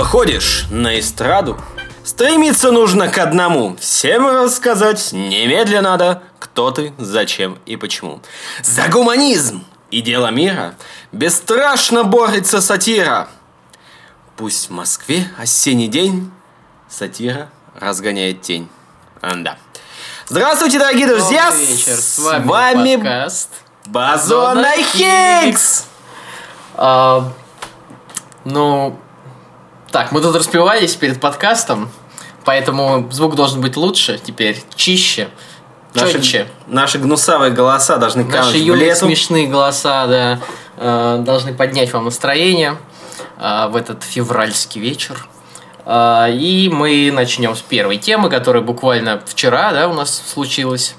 Выходишь на эстраду, стремиться нужно к одному. Всем рассказать немедленно надо, кто ты, зачем и почему. За гуманизм и дело мира бесстрашно борется сатира. Пусть в Москве осенний день сатира разгоняет тень. Да. Здравствуйте, дорогие друзья! Добрый вечер, с вами, подкаст Базона Хиггс! А, ну, так, мы тут распевались перед подкастом, поэтому звук должен быть лучше теперь, чище, Наши, четче. наши гнусавые голоса должны Наши юные смешные голоса, да, э, должны поднять вам настроение э, в этот февральский вечер. Э, И мы начнем с первой темы, которая буквально вчера, да, у нас случилась.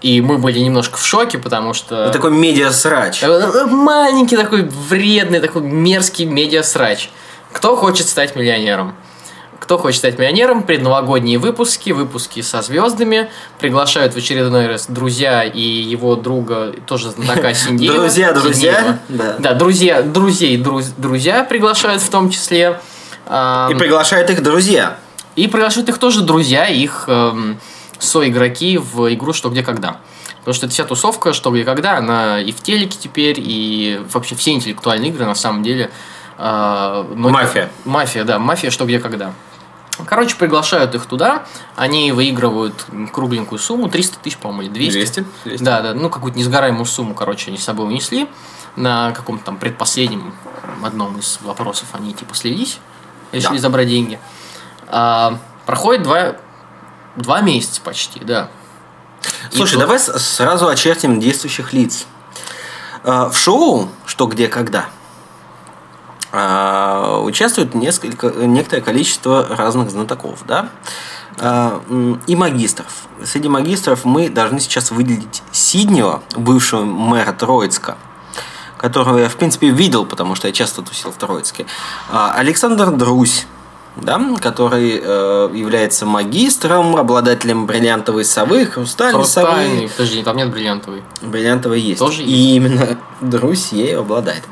И мы были немножко в шоке, потому что... Вот такой медиа-срач. Маленький такой вредный, такой мерзкий медиасрач. Кто хочет стать миллионером? Кто хочет стать миллионером? Предновогодние выпуски, выпуски со звездами. Приглашают в очередной раз друзья и его друга, тоже знатока Синдеева. Друзья, друзья, да. Да, друзья, друзей, друз- друзья приглашают в том числе. И приглашают их друзья. и приглашают их тоже друзья, их эм, соигроки в игру «Что, где, когда». Потому что эта вся тусовка «Что, где, когда», она и в телеке теперь, и вообще все интеллектуальные игры на самом деле. Э, многие- Мафия. Мафия, да, мафия «Что, где, когда». Короче, приглашают их туда, они выигрывают кругленькую сумму, 300 тысяч, по-моему, или 200. 200, 200. Да, да, ну какую-то несгораемую сумму, короче, они с собой унесли. На каком-то там предпоследнем одном из вопросов они типа слились, решили Да. забрать деньги. А, проходит два, два месяца почти, да. И Слушай, тут- давай сразу очертим действующих лиц. Э, В шоу «Что, где, когда» участвует несколько, некоторое количество разных знатоков, да? М, И магистров. Среди магистров мы должны сейчас выделить Сиднева, бывшего мэра Троицка, которого я, в принципе, видел, потому что я часто тусил в Троицке. А, Александр Друзь, да, который э, является магистром, обладателем бриллиантовой совы, хрустальной совы. Хрустальный, подожди, там нет бриллиантовой. Бриллиантовая есть. Тоже И именно Друзь ею обладает.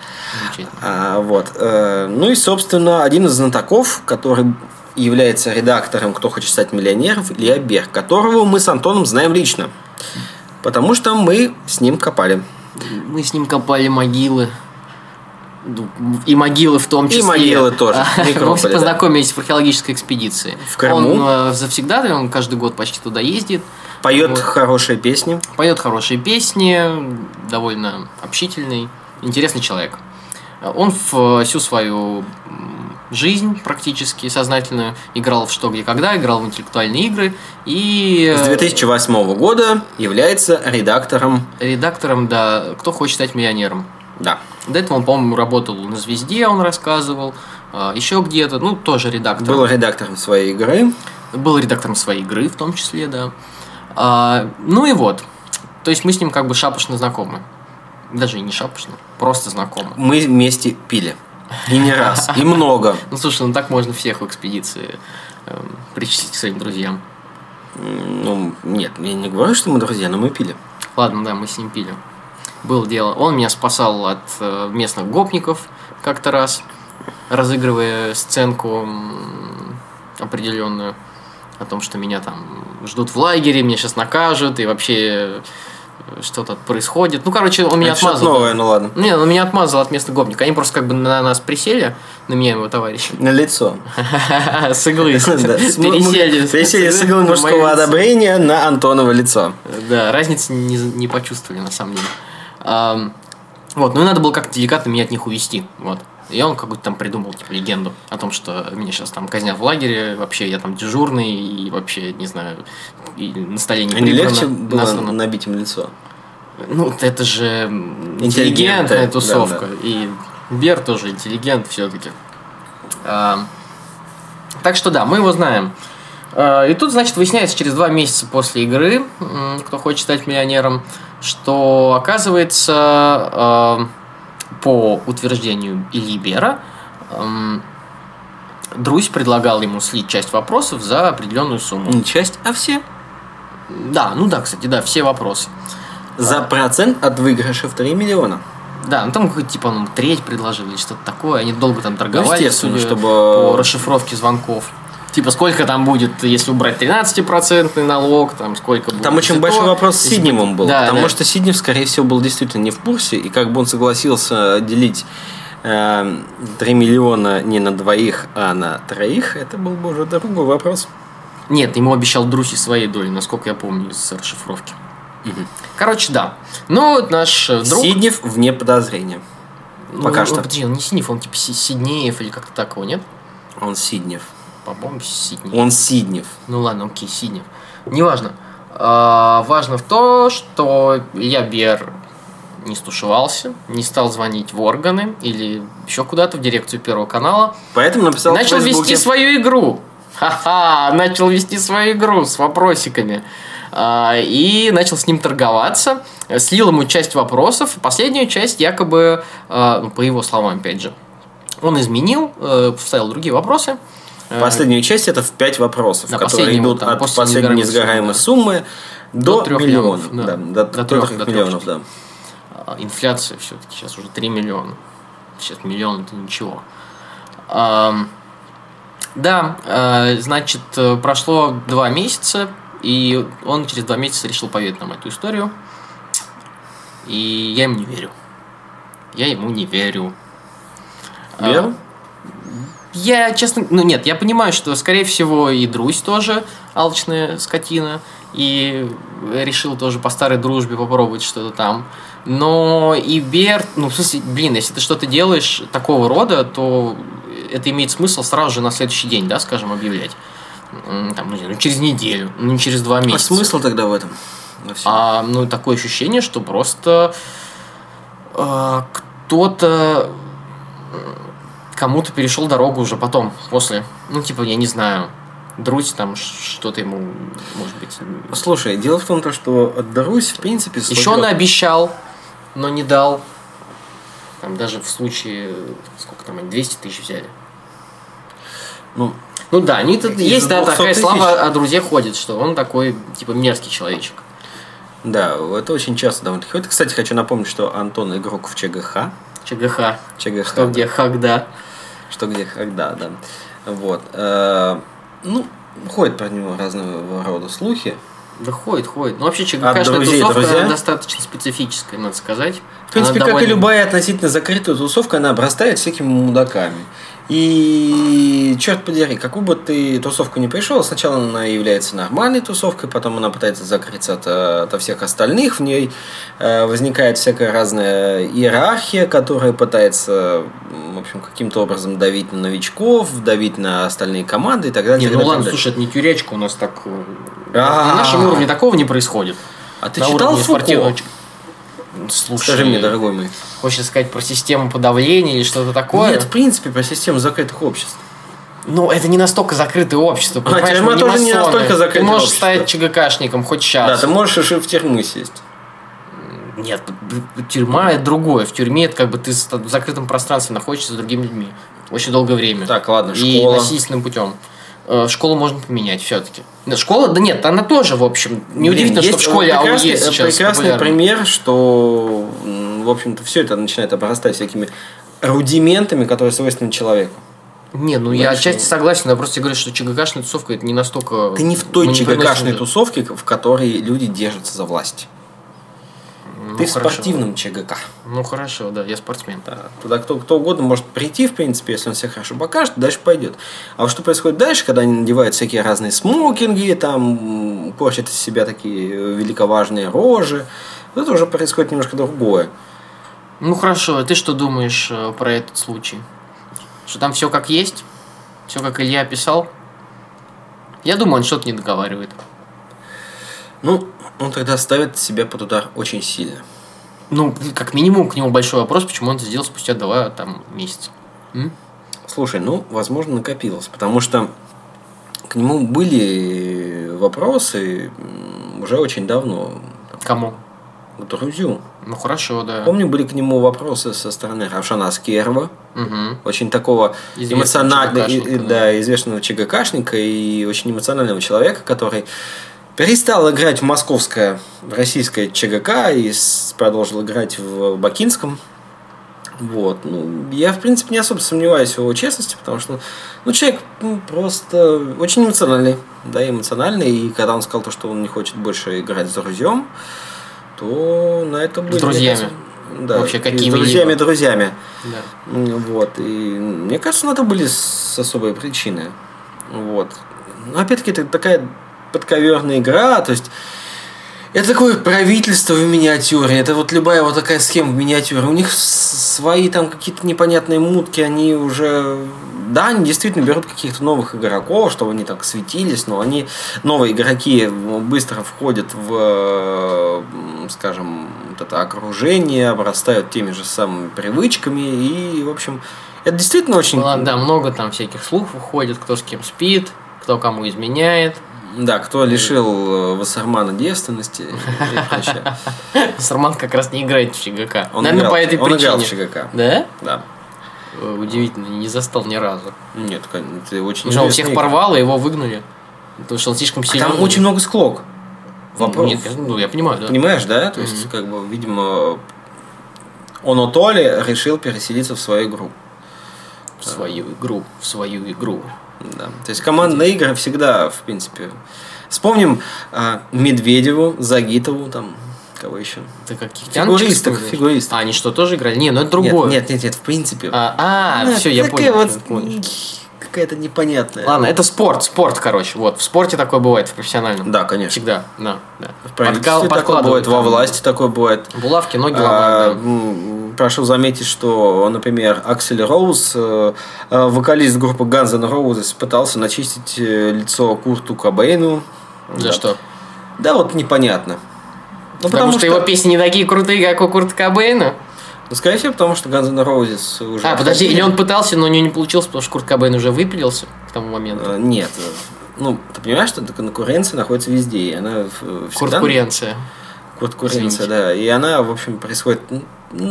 А, вот. э, ну и, собственно, один из знатоков, который является редактором «Кто хочет стать миллионером», Илья Берг, которого мы с Антоном знаем лично. Потому что мы с ним копали. Мы с ним копали могилы. И могилы в том И числе. могилы тоже, Мы да. познакомились в археологической экспедиции. В Крыму? Он э, завсегда, он каждый год почти туда ездит. Поет Вот. хорошие песни. Поет хорошие песни, довольно общительный, интересный человек. Он в- всю свою жизнь практически сознательно играл в что, где, когда, играл в интеллектуальные игры и С 2008 года является редактором. редактором, да, кто хочет стать миллионером. Да. До этого он, по-моему, работал на «Звезде», он рассказывал, а, еще где-то, ну, тоже редактор. Был редактором своей игры. Был редактором своей игры, в том числе, да. А, ну и вот. То есть мы с ним как бы шапошно знакомы. Даже и не шапошно, просто знакомы. Мы вместе пили. И не раз, и много. Ну слушай, ну так можно всех в экспедиции эм, причислить к своим друзьям. Ну, нет, я не говорю, что мы друзья, но мы пили. Ладно, да, мы с ним пили. Было дело. Он меня спасал от э, местных гопников как-то раз, разыгрывая сценку определенную о том, что меня там ждут в лагере, меня сейчас накажут, и вообще э, что-то происходит. Ну, короче, он меня Это отмазал. новое, ну ладно. Не, он меня отмазал от местных гопников. Они просто как бы на нас присели, на меня и моего товарища. На лицо. С иглы. Пересели. С иглы мужского одобрения на Антоново лицо. Да, разницы не почувствовали, на самом деле. Вот, ну и надо было как-то деликатно меня от них увести. Вот. И он какую-то там придумал, типа, легенду о том, что меня сейчас там казнят в лагере, вообще я там дежурный, и вообще, не знаю, и на столе не А не легче было наслано. набить им лицо? Ну, это же интеллигентная да, тусовка. И Бер тоже интеллигент все-таки. так что да, мы его знаем. А, И тут, значит, выясняется через два месяца после игры, кто хочет стать миллионером, что оказывается, а, по утверждению Ильи Бера, м, Друзь предлагал ему слить часть вопросов за определенную сумму. Не часть, а все. Да, ну да, кстати, да, все вопросы. За процент от выигрыша в 3 миллиона. Да, ну там какой-то типа ну, треть предложили или что-то такое. Они долго там торговали, естественно, судя чтобы- по расшифровке звонков. Типа, сколько там будет, если убрать 13% налог, там сколько будет. Там очень большой вопрос с Сидневым был, Да, потому да. что Сиднев, скорее всего, был действительно не в курсе, и как бы он согласился делить э, 3 миллиона не на двоих, а на троих, это был бы уже другой вопрос. Нет, ему обещал Друси своей доли, насколько я помню, из расшифровки. Короче, да. Ну, вот наш э, друг... Сиднев вне подозрения. ну, пока ну, что. Подожди, он не Синев, он типа Си- Сиднеев или как-то такого, нет? Он Сиднев. По-моему, Сиднев. Он Сиднев. Ну ладно, окей, Сиднев. Неважно. А, важно в то, что я Бер не стушевался, не стал звонить в органы или еще куда-то в дирекцию Первого канала. Поэтому написал начал вести свою игру. Ха-ха, начал вести свою игру с вопросиками. А, И начал с ним торговаться, слил ему часть вопросов, последнюю часть якобы, а, ну, по его словам, опять же, он изменил, э, вставил другие вопросы. Э, Последнюю часть это в 5 вопросов, Да, которые идут там, от после последней несгораемой несгораемой суммы до, До миллионов. миллионов, да. Да, до, До трех до миллионов, да. А, Инфляция все-таки сейчас уже 3 миллиона. Сейчас миллион это ничего. Ам, Да, э, значит, э, прошло два месяца, и он через два месяца решил поведать нам эту историю. И я ему не верю. Я ему не верю. А, Веру? Я, честно, ну нет, я понимаю, что, скорее всего, и Друзь тоже алчная скотина, и решил тоже по старой дружбе попробовать что-то там. Но и Берт, ну, в смысле, блин, если ты что-то делаешь такого рода, то это имеет смысл сразу же на следующий день, да, скажем, объявлять. Там, ну, через неделю, ну, не через два А месяца. смысл тогда в этом? А, ну, такое ощущение, что просто э, кто-то кому-то перешел дорогу уже потом, после. Ну, типа, я не знаю, Друзь там что-то ему, может быть... Слушай, дело в том, то, что Дарусь, в принципе, Еще он обещал, но не дал. Там даже в случае, сколько там, они 200 тысяч взяли. Ну, Ну да, они тут есть, да, 200 такая тысяч. слава о друзьях ходит, что он такой, типа, мерзкий человечек. да, это очень часто довольно-таки. Кстати, хочу напомнить, что Антон игрок в ЧГХ. ЧГХ. ЧГХ. Что где, когда. Что где, когда, да. Вот. Э, Ну, ходят про него разного рода слухи. Да ходит, ходит. Ну, вообще, ЧГКшная друзей тусовка друзья? достаточно специфическая, надо сказать. В принципе, Она как и довольно- любая относительно закрытая тусовка, она обрастает всякими мудаками. И черт подери, какую бы ты тусовку не пришел, сначала она является нормальной тусовкой, потом она пытается закрыться от, э, ото всех остальных, в ней э, возникает всякая разная иерархия, которая пытается, в общем, каким-то образом давить на новичков, давить на остальные команды и так далее. Не, ну ладно, слушай, это не тюрячка у нас так... э, А. На нашем уровне такого не происходит. А ты читал Фуко? Слушай, Скажи мне, дорогой мой. хочешь сказать про систему подавления или что-то такое? Нет, в принципе, про систему закрытых обществ. Ну, это не настолько закрытое общество, А, тюрьма мы тоже не масоны. настолько Ты закрытое можешь общество. стать ЧГКшником хоть сейчас. Да, ты можешь и в тюрьму сесть. Нет, тюрьма это другое. В тюрьме это как бы ты в закрытом пространстве находишься с другими людьми. Очень долгое время. Так, ладно, И школа. насильственным путем. Э, Школу можно поменять все-таки. школа, да нет, она тоже, в общем. Неудивительно, Блин, что в есть школе прекрасный, АУЕ сейчас прекрасный популярна. пример, что, в общем-то, все это начинает обрастать всякими рудиментами, которые свойственны человеку. Не, ну я Знаешь, отчасти ну- согласен, я просто говорю, что ЧГКшная тусовка это не настолько... Ты не в той ЧГКшной тусовке, в которой люди держатся за власть. Ну, Ты в хорошо. спортивном ЧГК. Ну хорошо, да, я спортсмен. Да, Туда кто, кто угодно может прийти, в принципе, если он себя хорошо покажет, дальше пойдет. А вот что происходит дальше, когда они надевают всякие разные смокинги, там, м, корчат из себя такие великоважные рожи, это уже происходит немножко другое. Ну хорошо, а ты что думаешь э, про этот случай? Что там все как есть? Все как Илья описал? Я думаю, он что-то не договаривает. Ну, он тогда ставит себя под удар очень сильно. Ну, как минимум, к нему большой вопрос, почему он это сделал спустя два там, месяца. М? Слушай, ну, возможно, накопилось, потому что к нему были вопросы уже очень давно. Кому? К Друзю. Ну хорошо, да. Помню, были к нему вопросы со стороны Равшана Аскерова, Мгм. очень такого Известного эмоционального, и- ЧГКшника, да, известного ЧГКшника и очень эмоционального человека, который перестал играть в московское, российское ЧГК и продолжил играть в Бакинском. Вот. Ну, я, в принципе, не особо сомневаюсь в его честности, потому что ну, человек ну, просто очень эмоциональный. Да, эмоциональный. И когда он сказал то, что он не хочет больше играть с друзьем, то на это будет... С друзьями. Да, Вообще какими С друзьями, друзьями. Да. Вот. И мне кажется, на это были с особые причины. Вот. Но опять-таки это такая подковерная игра, то есть это такое правительство в миниатюре. Это вот любая вот такая схема в миниатюре. У них свои там какие-то непонятные мутки, они уже... Да, они действительно берут каких-то новых игроков, чтобы они так светились, но они, новые игроки, быстро входят в, скажем, вот это окружение, обрастают теми же самыми привычками, и, в общем, это действительно очень... Ладно, да, много там всяких слухов ходит, кто с кем спит, кто кому изменяет. Да, кто лишил э, Вассермана девственности. Сарман как раз не играет в ЧГК. Он Наверное, играл- по этой он играл причине. в ЧГК. Да? Да. Э, Удивительно, не застал ни разу. Нет, это очень известный всех игрок. порвал, и его выгнали. Потому что он слишком А силен. Там очень много склок. Вопрос. Нет, ну, я понимаю, да. Понимаешь, да? То есть, как бы, видимо, он у Толи решил переселиться в свою игру. В свою игру, в свою игру. Да. То есть командные игры всегда, в принципе. Вспомним а, Медведеву, Загитову, там, кого еще? Ты каких Фигуристок, фигуристок. А, они что, тоже играли? Не, ну это другое. Нет, нет, нет, нет, в принципе. А, а, Ну, все, я понял. вот понял. какая-то непонятная. Ладно, это спорт, спорт, короче. Вот, в спорте такое бывает, в профессиональном. Да, конечно. Всегда, да, да. В правительстве Подкал- такое бывает, во власти такое бывает. Булавки, ноги А, ломают, да. Прошу заметить, что, например, Аксель Роуз, э, э, вокалист группы Guns N' Roses, пытался начистить э, лицо Курту Кобейну. За Да. что? Да, вот непонятно. Ну, Потому, что, его песни не такие крутые, как у Курта Кобейна? Ну, скорее всего, потому что Guns N' Roses уже... А, подожди, или он пытался, но у него не получилось, потому что Курт Кобейн уже выпилился к тому моменту. Э, Нет. Ну, ты понимаешь, что конкуренция находится везде, и она всегда... Конкуренция, Извините. да. И она, в общем, происходит ну,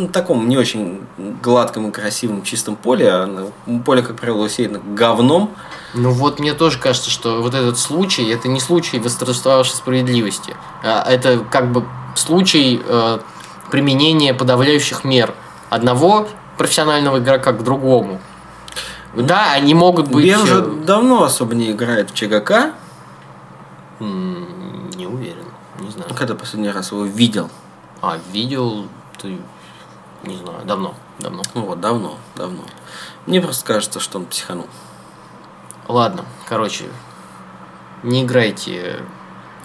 на таком не очень гладком и красивом чистом поле. а на- Поле, как правило, усеяно говном. Ну вот мне тоже кажется, что вот этот случай, это не случай восторжествовавшей справедливости. а это как бы случай э, применения подавляющих мер одного профессионального игрока к другому. Да, они могут быть... Бен уже э, давно особо не играет в ЧГК. м, Не уверен, не знаю. Ну, Когда последний раз его видел? А, видел, ты... Не знаю, давно, давно. Ну вот, давно, давно. Мне просто кажется, что он психанул. Ладно, короче, не играйте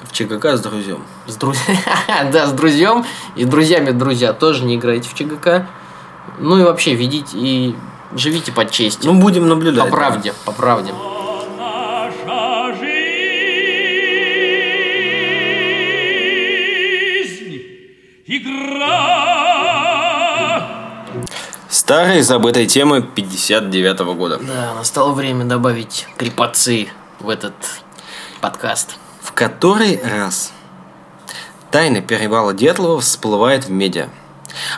В ЧГК с друзьям. с друз... да, с друзьем и друзьями друзья тоже не играйте в ЧГК. Ну и вообще ведите и живите под честью. Ну, будем наблюдать. по правде, по правде. Старые забытые темы 59 года. Да, настало время добавить крепацы в этот подкаст. В который раз тайна перевала Дятлова всплывает в медиа.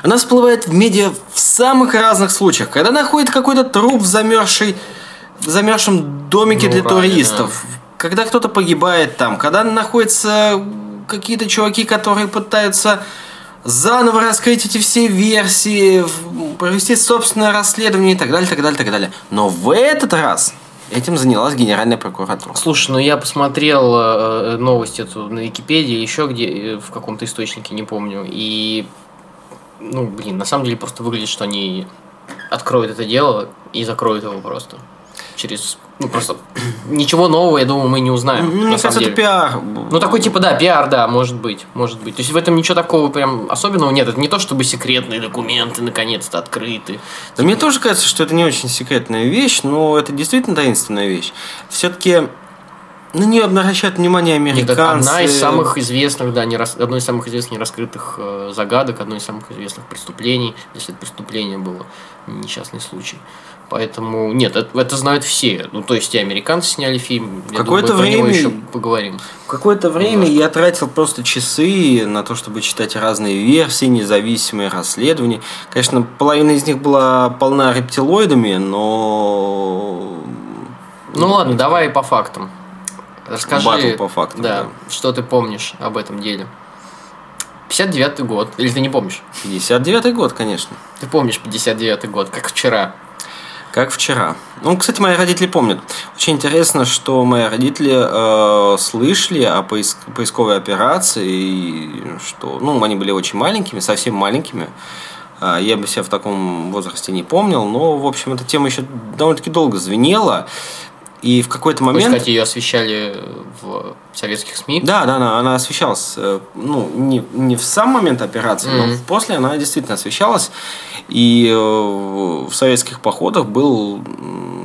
Она всплывает в медиа в самых разных случаях. Когда находит какой-то труп в замерзшей в замерзшем домике Ну, для правильно. туристов. Когда кто-то погибает там. Когда находятся какие-то чуваки, которые пытаются заново раскрыть эти все версии, провести собственное расследование и так далее, так далее, так далее. Но в этот раз этим занялась Генеральная прокуратура. Слушай, ну я посмотрел э, новость эту на Википедии, еще где, э, в каком-то источнике, не помню. И, ну, блин, на самом деле просто выглядит, что они откроют это дело и закроют его просто. Через, ну, просто ничего нового, я думаю, мы не узнаем. Ну, на Мне кажется, это деле. пиар. Ну, такой типа, да, пиар, да, может быть, может быть. То есть в этом ничего такого прям особенного нет. Это не то, чтобы секретные документы наконец-то открыты. Да мне тоже кажется, что это не очень секретная вещь, но это действительно таинственная вещь. Все-таки на нее обращают внимание Нет, американцы. это одна из самых известных, да, не рас- одно из самых известных нераскрытых э, загадок, одно из самых известных преступлений, если это преступление было, не несчастный случай. Поэтому, нет, это, это знают все. Ну, то есть и американцы сняли фильм. Какое-то время- еще поговорим. Какое-то время я тратил просто часы на то, чтобы читать разные версии, независимые расследования. Конечно, половина из них была полна рептилоидами, но... Ну ладно, давай по фактам. Расскажи, Батл по фактам, да, да. что ты помнишь об этом деле. 59 год. Или ты не помнишь? 59 год, конечно. Ты помнишь 59 год, как вчера. Как вчера. Ну, кстати, мои родители помнят. Очень интересно, что мои родители э, слышали о поиск, поисковой операции, и что, ну, они были очень маленькими, совсем маленькими. Э, я бы себя в таком возрасте не помнил, но, в общем, эта тема еще довольно-таки долго звенела. И в какой-то Вы, момент... кстати, ее освещали в советских СМИ. Да, да, да, она освещалась, э, ну, не, не в сам момент операции, но Мгм. после она действительно освещалась. И э, в советских походах был,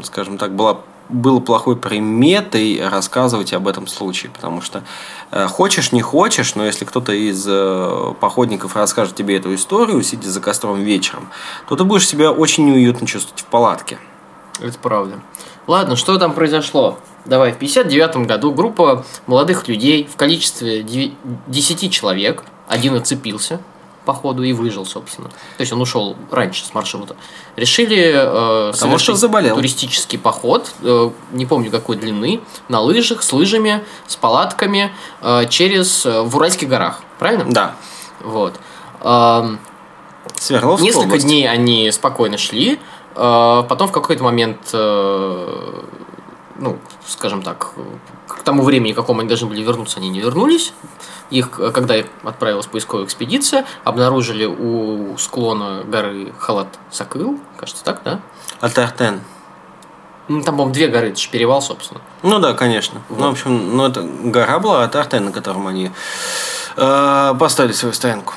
скажем так, была было плохой приметой рассказывать об этом случае, потому что э, хочешь, не хочешь, но если кто-то из э, походников расскажет тебе эту историю, сидя за костром вечером, то ты будешь себя очень неуютно чувствовать в палатке. Это правда. Ладно, что там произошло? Давай, в 59 году группа молодых людей в количестве деви- 10 человек, один отцепился по ходу и выжил, собственно. То есть он ушел раньше с маршрута. Решили э, что совершить заболел. туристический поход, э, не помню какой длины, на лыжах, с лыжами, с палатками э, через э, в Уральских горах. Правильно? Да. Вот. Свердловская Несколько область. дней они спокойно шли, э, потом в какой-то момент, э, ну, скажем так, к тому времени, к какому они должны были вернуться, они не вернулись. Их, э, когда их отправилась поисковая экспедиция, обнаружили у склона горы Халат-Сакыл, кажется, так, да? Альтертен. Ну, там, по-моему, две горы, это же перевал, собственно. Ну да, конечно. Ну, в общем, ну, это гора была от Артен, на котором они э, поставили свою стоянку.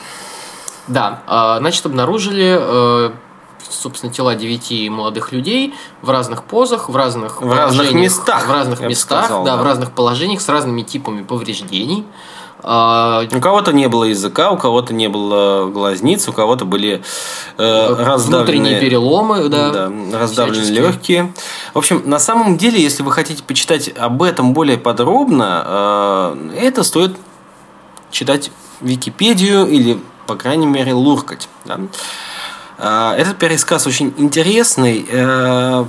Да, а, значит, обнаружили, э, собственно, тела девяти молодых людей в разных позах, в разных В разных местах, в разных местах, сказал, да, да. в разных положениях с разными типами повреждений. А, У кого-то не было языка, у кого-то не было глазниц, у кого-то были э, раздавленные... внутренние переломы, да, Да, раздавленные всяческие. легкие. В общем, на самом деле, если вы хотите почитать об этом более подробно, э, это стоит читать Википедию или, по крайней мере, луркать. да. Э, Этот пересказ очень интересный. э,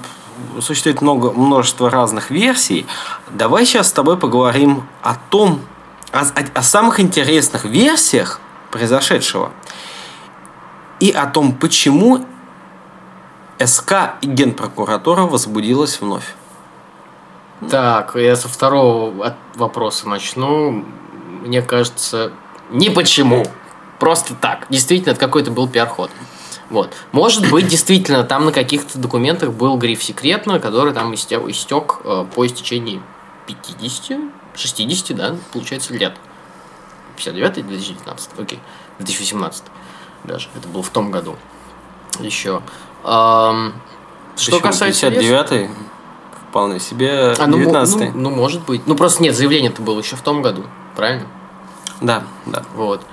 Существует много, множество разных версий. Давай сейчас с тобой поговорим о том, о, о- самых интересных версиях произошедшего и о том, почему СК и Генпрокуратура возбудилась вновь. Так, я со второго вопроса начну. Мне кажется, не почему. Просто так. Действительно, это какой-то был пиар-ход. Вот. Может быть, действительно, там на каких-то документах был гриф секретно, который там истек, истек э, по истечении 50, 60, да, получается, лет. 59 2019, окей. 2018 даже. Это было в том году. Еще. Ам, что касается... леса- 59-й вполне себе а, ну, мо- 19 ну, ну, может быть. Ну, просто нет, заявление-то было еще в том году, правильно? Да, да. Вот.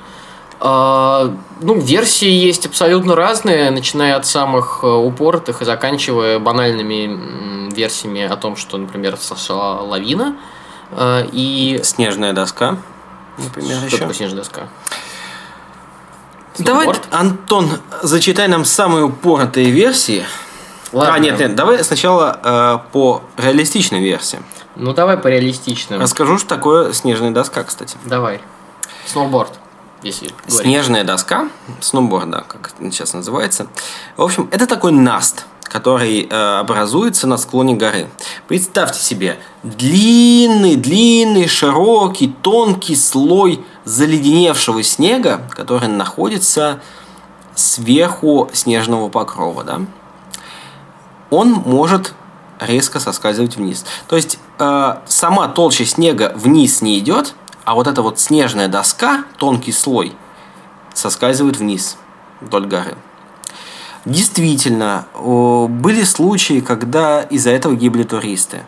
А, ну, версии есть абсолютно разные, начиная от самых э, упоротых и заканчивая банальными версиями о том, что, например, сошла лавина. э, И Снежная доска, например, что еще. такое снежная доска? Давай? Антон, зачитай нам самые упоротые версии. Ладно. А, нет, нет, давай сначала э, по реалистичной версии. Ну, давай по реалистичным. Расскажу, что такое снежная доска, кстати. Давай. Сноуборд, если говорить. Снежная доска, сноуборд, да, как это сейчас называется. В общем, это такой наст, который э, образуется на склоне горы. Представьте себе длинный, длинный, широкий, тонкий слой заледеневшего снега, который находится сверху снежного покрова, да. Он может резко соскальзывать вниз. То есть э, сама толща снега вниз не идет, а вот эта вот снежная доска, тонкий слой, соскальзывает вниз вдоль горы. Действительно, были случаи, когда из-за этого гибли туристы.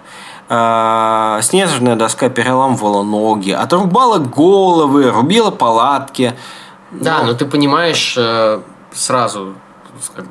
А, Снежная доска переламывала ноги, отрубала головы, рубила палатки. Да, Ну, но ты понимаешь э, сразу,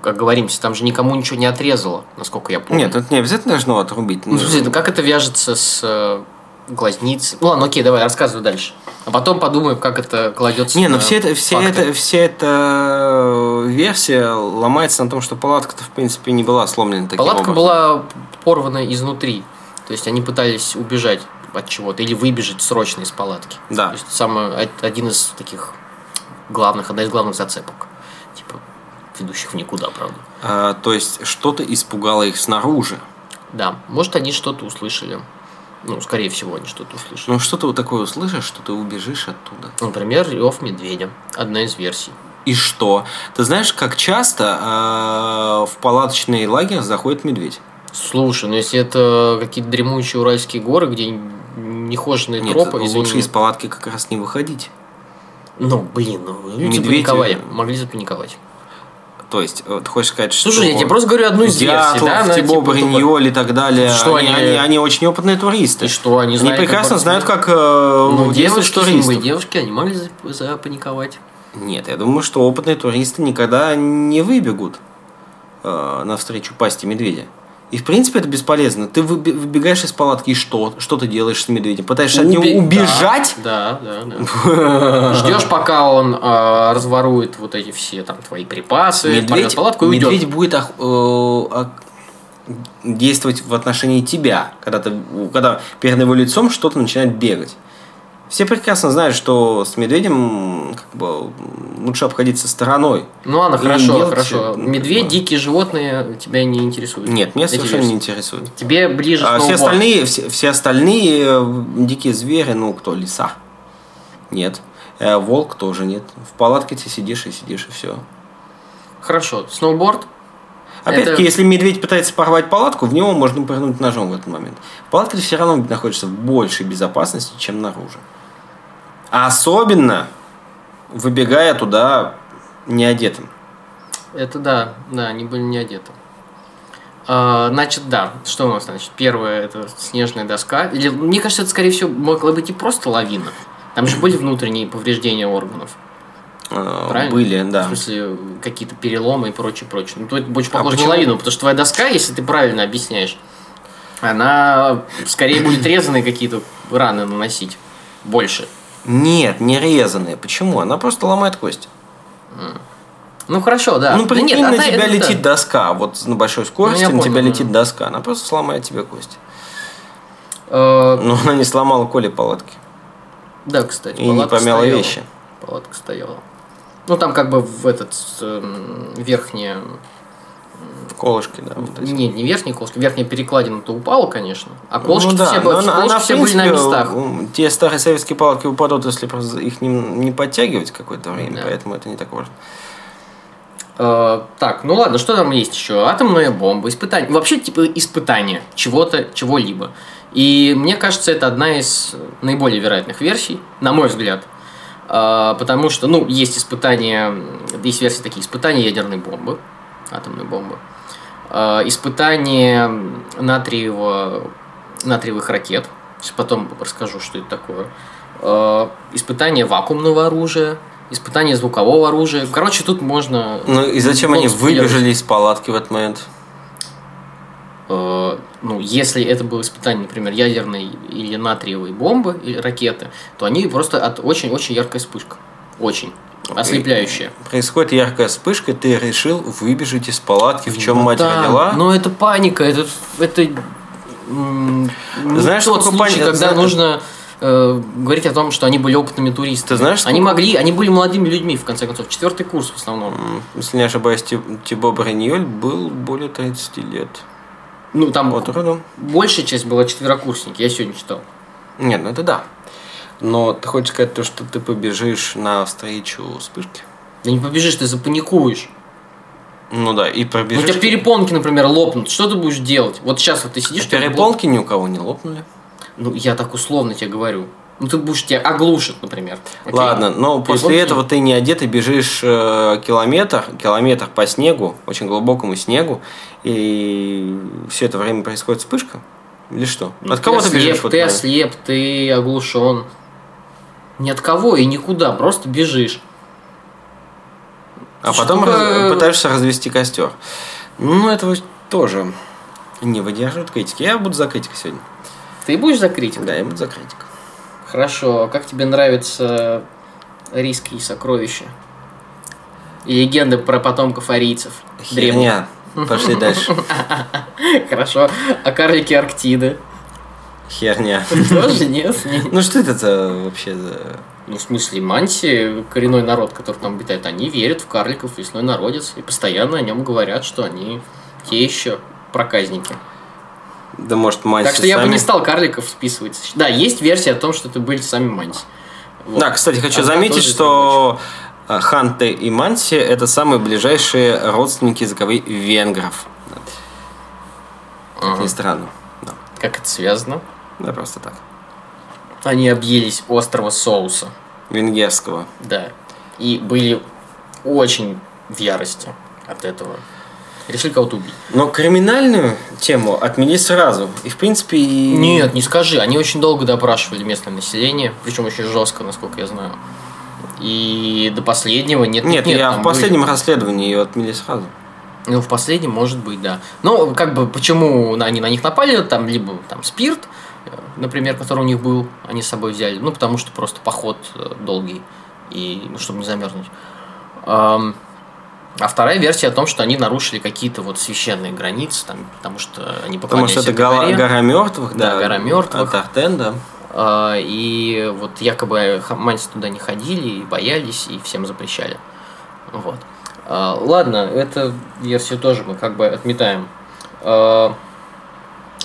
как, говоримся, там же никому ничего не отрезало, насколько я помню. Нет, это не обязательно должно отрубить. Ну, ну как это вяжется с э, глазницей? Ну ладно, окей, давай, рассказывай дальше. А потом подумаем, как это кладется Не, ну все это, все факты. это, вся эта версия ломается на том, что палатка-то в принципе не была сломлена таким Палатка образом. была порвана изнутри. То есть они пытались убежать от чего-то или выбежать срочно из палатки. Да. То есть самый, од- один из таких главных, одна из главных зацепок. Типа, ведущих в никуда, правда. А, то есть что-то испугало их снаружи. Да, может, они что-то услышали. Ну, скорее всего, они что-то услышали. Ну что ты вот такое услышишь, что ты убежишь оттуда. Например, рев медведя. Одна из версий. И что? Ты знаешь, как часто а, в палаточный лагерь заходит медведь? Слушай, ну если это какие-то дремучие уральские горы, где нехоженные Нет, тропы, извини. лучше из палатки как раз не выходить. Ну, блин, ну люди Медведи- запаниковали. Могли запаниковать. То есть, ты хочешь сказать, что... Слушай, я тебе просто говорю одну из версий, Дятлов, да? она, Тибо, типа, Бриньоль и так далее. Что они, они- они, они очень опытные туристы. И что, они знают, как прекрасно бороться? знают, как э, Ну, девушки, синглые девушки, они могли зап- запаниковать. Нет, я думаю, что опытные туристы никогда не выбегут э, навстречу пасти медведя. И в принципе это бесполезно. Ты выбегаешь из палатки и что? Что ты делаешь с медведем? Пытаешься от него Убе- убежать? Да, да, да. Ждешь, пока он э, разворует вот эти все там твои припасы, Медведь, палатку и уйдет. медведь будет ох- э, действовать в отношении тебя, когда, ты, когда перед его лицом что-то начинает бегать. Все прекрасно знают, что с медведем как бы, лучше обходиться стороной. Ну ладно, хорошо, делать, хорошо. Медведь, бы- дикие животные тебя не интересуют. Нет, меня Эти совершенно версии. не интересует. Тебе ближе А все остальные, все, все остальные э, дикие звери, ну кто, лиса? Нет. Э, волк тоже нет. В палатке ты сидишь и сидишь, и все. Хорошо, сноуборд. Опять-таки, Это- если медведь пытается порвать палатку, в него можно прыгнуть ножом в этот момент. Палатка все равно находится в большей безопасности, чем наружу. А особенно выбегая туда не одетым. Это да, да, они были не одеты. А, значит, да, что у нас, значит, первое это снежная доска. Или, мне кажется, это, скорее всего, могла быть и просто лавина. Там же были внутренние повреждения органов. Правильно? Были, да. В смысле, какие-то переломы и прочее, прочее. Ну, то это больше похоже на почему? лавину, потому что твоя доска, если ты правильно объясняешь, она скорее будет резаные какие-то раны наносить. Больше. Нет, не резаные. Почему? Она просто ломает кость. Ну хорошо, да. Ну, Да прикинь, нет, на она- тебя это летит да. доска. Вот на большой скорости Ну, на тебя понял, летит да. доска. Она просто сломает тебе кость. Э, Но она не сломала Коле палатки. Да, кстати. И не помяла стояла. вещи. Палатка стояла. Ну, там как бы в этот эм, верхняя... Колышки, да. вот эти. Нет, не верхняя колышки, верхняя перекладина-то упала, конечно. А колышки Ну да, все, но колышки она, все были на принципе, местах. Те старые советские палатки упадут, если просто их не, не подтягивать какое-то время, Да. поэтому это не так важно. Э, так, ну ладно, что там есть еще? Атомная бомба, испытание. Вообще, типа, испытание чего-то, чего-либо. И мне кажется, это одна из наиболее вероятных версий, на мой взгляд. Э, потому что, ну, есть испытания, есть версии такие, испытания ядерной бомбы, атомной бомбы. Э, испытание натриево, натриевых ракет. Сейчас потом расскажу, что это такое. Э, испытание вакуумного оружия. Испытание звукового оружия. Короче, тут можно... Ну и зачем они выбежали из палатки в этот момент? Э, ну, если это было испытание, например, ядерной или натриевой бомбы или ракеты, то они просто от очень-очень яркая вспышка. Очень. Ослепляющая. Происходит яркая вспышка, ты решил выбежать из палатки, в чем Ну мать да, родила. Но это паника, это, это Знаешь, тот случай, пани- когда зна- нужно э, говорить о том, что они были опытными туристами. Ты знаешь, они сколько- могли, они были молодыми людьми, в конце концов. Четвертый курс в основном. Если не ошибаюсь, Ти- Тибо Бриньоль был более 30 лет. Ну, там Вот роду. большая часть была четверокурсники, я сегодня читал. Нет, ну это да. Но ты хочешь сказать то, что ты побежишь навстречу вспышке? Да не побежишь, ты запаникуешь. Ну да, и Ну, пробежишь. у тебя перепонки, например, лопнут. Что ты будешь делать? Вот сейчас вот ты сидишь... тебя Перепонки ни у кого не лопнули. Ну, я так условно тебе говорю. Ну, ты будешь тебя оглушит, например. Окей? Ладно, но после Перепонки? этого ты не одет и бежишь э, километр, километр по снегу, очень глубокому снегу, и все это время происходит вспышка? Или что? Ну, От кого ты, ослеп, бежишь? Ты момент? ослеп, ты оглушен. Ни от кого и никуда, просто бежишь. А потом раз- пытаешься развести костер. Ну, этого тоже не выдерживает критики. Я буду за критикой сегодня. Ты будешь за критику? Да, я буду за критикой. Хорошо. А Как тебе нравятся риски и сокровища? И легенды про потомков арийцев? Древних. Херня. Пошли дальше. Хорошо. А карлики Арктиды? Херня. Тоже нет? Не- Ну что это вообще за... Ну, в смысле, манси, коренной народ, который там обитает, они верят в карликов, лесной народец, и постоянно о нем говорят, что они те еще проказники. Да может Манси Так что я бы сами- не стал карликов списывать. Да, есть версия о том, что это были сами манси. Вот. Да, кстати, хочу Она заметить, что э, Ханте и Манси это самые ближайшие родственники языковые венгров. Как Ага. ни странно. Да. Как это связано? Да, просто так. Они объелись острого соуса. Венгерского. Да. И были очень в ярости от этого. Решили кого-то убить. Но криминальную тему отмели сразу. И, в принципе, и... Нет, не скажи. Они очень долго допрашивали местное население, причем очень жестко, насколько я знаю. И до последнего нет, Нет, я там в последнем были. расследовании ее отмели сразу. Ну, в последнем, может быть, да. Ну, как бы, почему они на них напали, там, либо там спирт, э, например, который у них был, они с собой взяли. Ну, потому что просто поход э, долгий, и, ну, чтобы не замерзнуть. А вторая версия о том, что они нарушили какие-то вот священные границы, там, потому что они Потому что это гора, гора мертвых, да. Да, гора мертвых. Тартен, да. А, И вот якобы хаманцы туда не ходили, и боялись, и всем запрещали. Вот. А, Ладно, эту версию тоже мы как бы отметаем. А,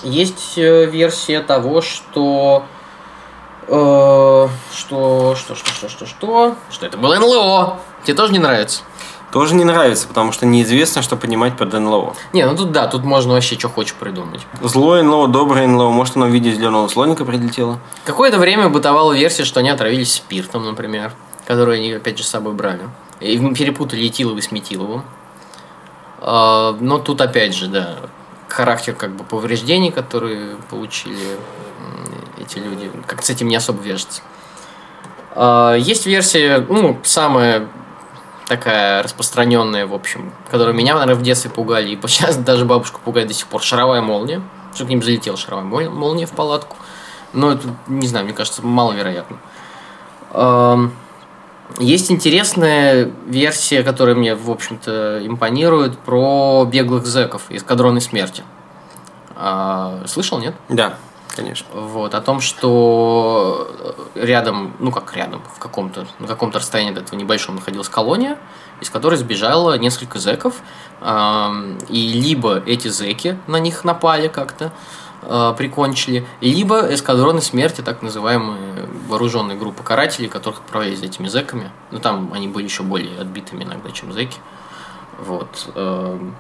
Есть э, версия того, что э, что, что, что, что, что, что, что это было НЛО. Тебе тоже не нравится? Тоже не нравится, потому что неизвестно, что понимать под НЛО. Не, ну тут да, тут можно вообще что хочешь придумать. Злое НЛО, доброе НЛО. Может, оно в виде зеленого слоника прилетело? Какое-то время бытовала версия, что они отравились спиртом, например, который они опять же с собой брали. И перепутали этиловый с метиловым. А, Но тут опять же, да, характер как бы повреждений, которые получили эти люди, как с этим не особо вяжется. А, Есть версия, ну, самая такая распространенная, в общем, которая меня, наверное, в детстве пугали, и сейчас даже бабушку пугает до сих пор, шаровая молния, что к ним залетела шаровая мол- молния в палатку. Но это, не знаю, мне кажется, маловероятно. Есть интересная версия, которая мне, в общем-то, импонирует, про беглых зэков из кадроны смерти. А, Слышал, нет? Да, конечно. Вот, о том, что рядом, ну как рядом, в каком-то, на каком-то расстоянии до этого небольшом находилась колония, из которой сбежало несколько зэков, и либо эти зэки на них напали как-то, а, прикончили, либо эскадроны смерти, так называемые вооруженные группы карателей, которых отправляли за этими зэками. Ну там они были еще более отбитыми иногда, чем зэки. Вот. эм,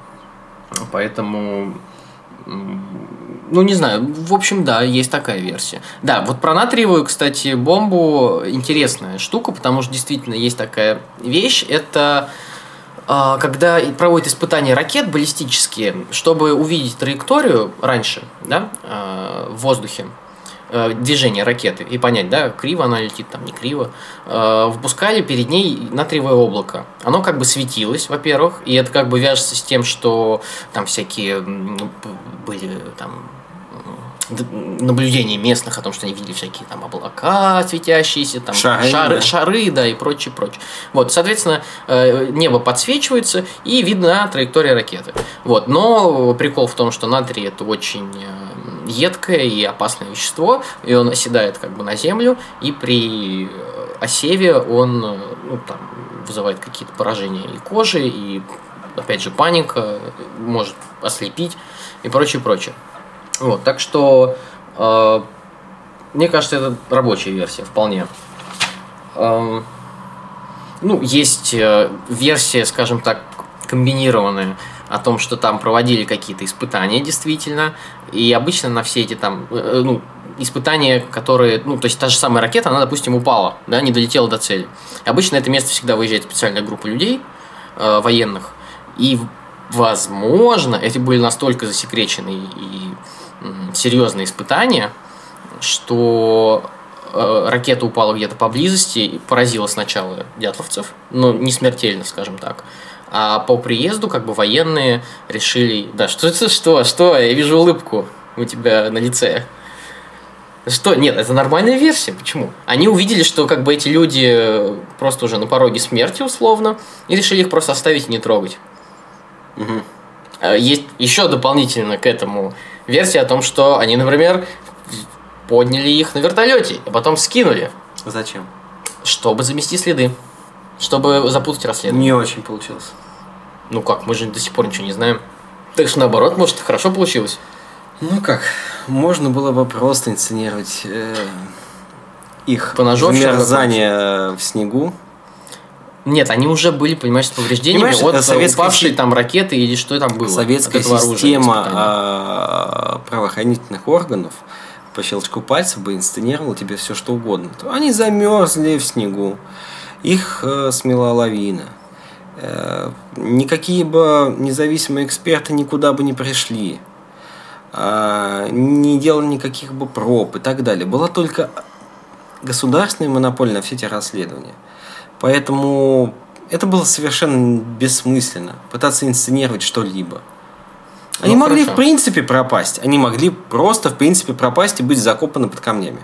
Поэтому ну, не знаю. В общем, да, есть такая версия. Да, вот про натриевую, кстати, бомбу интересная штука, потому что действительно есть такая вещь. Это а, когда проводят испытания ракет баллистические, чтобы увидеть траекторию раньше, да, а, в воздухе, движение ракеты и понять, да, криво она летит, там не криво, э, выпускали перед ней натриевое облако. Оно как бы светилось, во-первых, и это как бы вяжется с тем, что там всякие были там наблюдения местных о том, что они видели всякие там облака светящиеся, там Шары, шары, да. шары, да, и прочее, прочее. Вот, соответственно, э, небо подсвечивается и видна траектория ракеты. Вот, но прикол в том, что натрий это очень э, едкое и опасное вещество, и он оседает как бы на землю, и при э, осеве он э, ну, там, вызывает какие-то поражения и кожи, и опять же паника, может ослепить и прочее, прочее. Вот, так что э, мне кажется, это рабочая версия вполне. Эм, ну, есть э, версия, скажем так, комбинированная о том, что там проводили какие-то испытания действительно, и обычно на все эти там, э, ну, испытания, которые, ну, то есть та же самая ракета, она, допустим, упала, да, не долетела до цели. Обычно на это место всегда выезжает специальная группа людей, э, военных, и, возможно, эти были настолько засекреченные и серьезные испытания, что э, ракета упала где-то поблизости поразила сначала дятловцев, но не смертельно, скажем так. А по приезду, как бы военные решили, да, что это, что, что, я вижу улыбку у тебя на лице. Что? Нет, это нормальная версия. Почему? Они увидели, что как бы эти люди просто уже на пороге смерти условно, и решили их просто оставить и не трогать. А Есть еще дополнительно к этому версия о том, что они, например, подняли их на вертолете, а потом скинули. Зачем? Чтобы замести следы. Чтобы запутать расследование. Не очень получилось. Ну как, мы же до сих пор ничего не знаем. Так что наоборот, может, хорошо получилось. Ну как, можно было бы просто инсценировать э, их замерзание в снегу. Нет, они уже были, понимаешь, с повреждениями Понимаешь, от советская упавшей там ракеты или что там было. Советская оружия система испытания. а, правоохранительных органов по щелчку пальца бы инсценировала тебе все что угодно. Они замерзли в снегу, их э, смела лавина. Никакие бы независимые эксперты никуда бы не пришли. А, не делали никаких бы проб и так далее. Была только государственная монополия на все эти расследования. Поэтому это было совершенно бессмысленно пытаться инсценировать что-либо. Они Ну, могли хорошо. в принципе пропасть. Они могли просто в принципе пропасть и быть закопаны под камнями.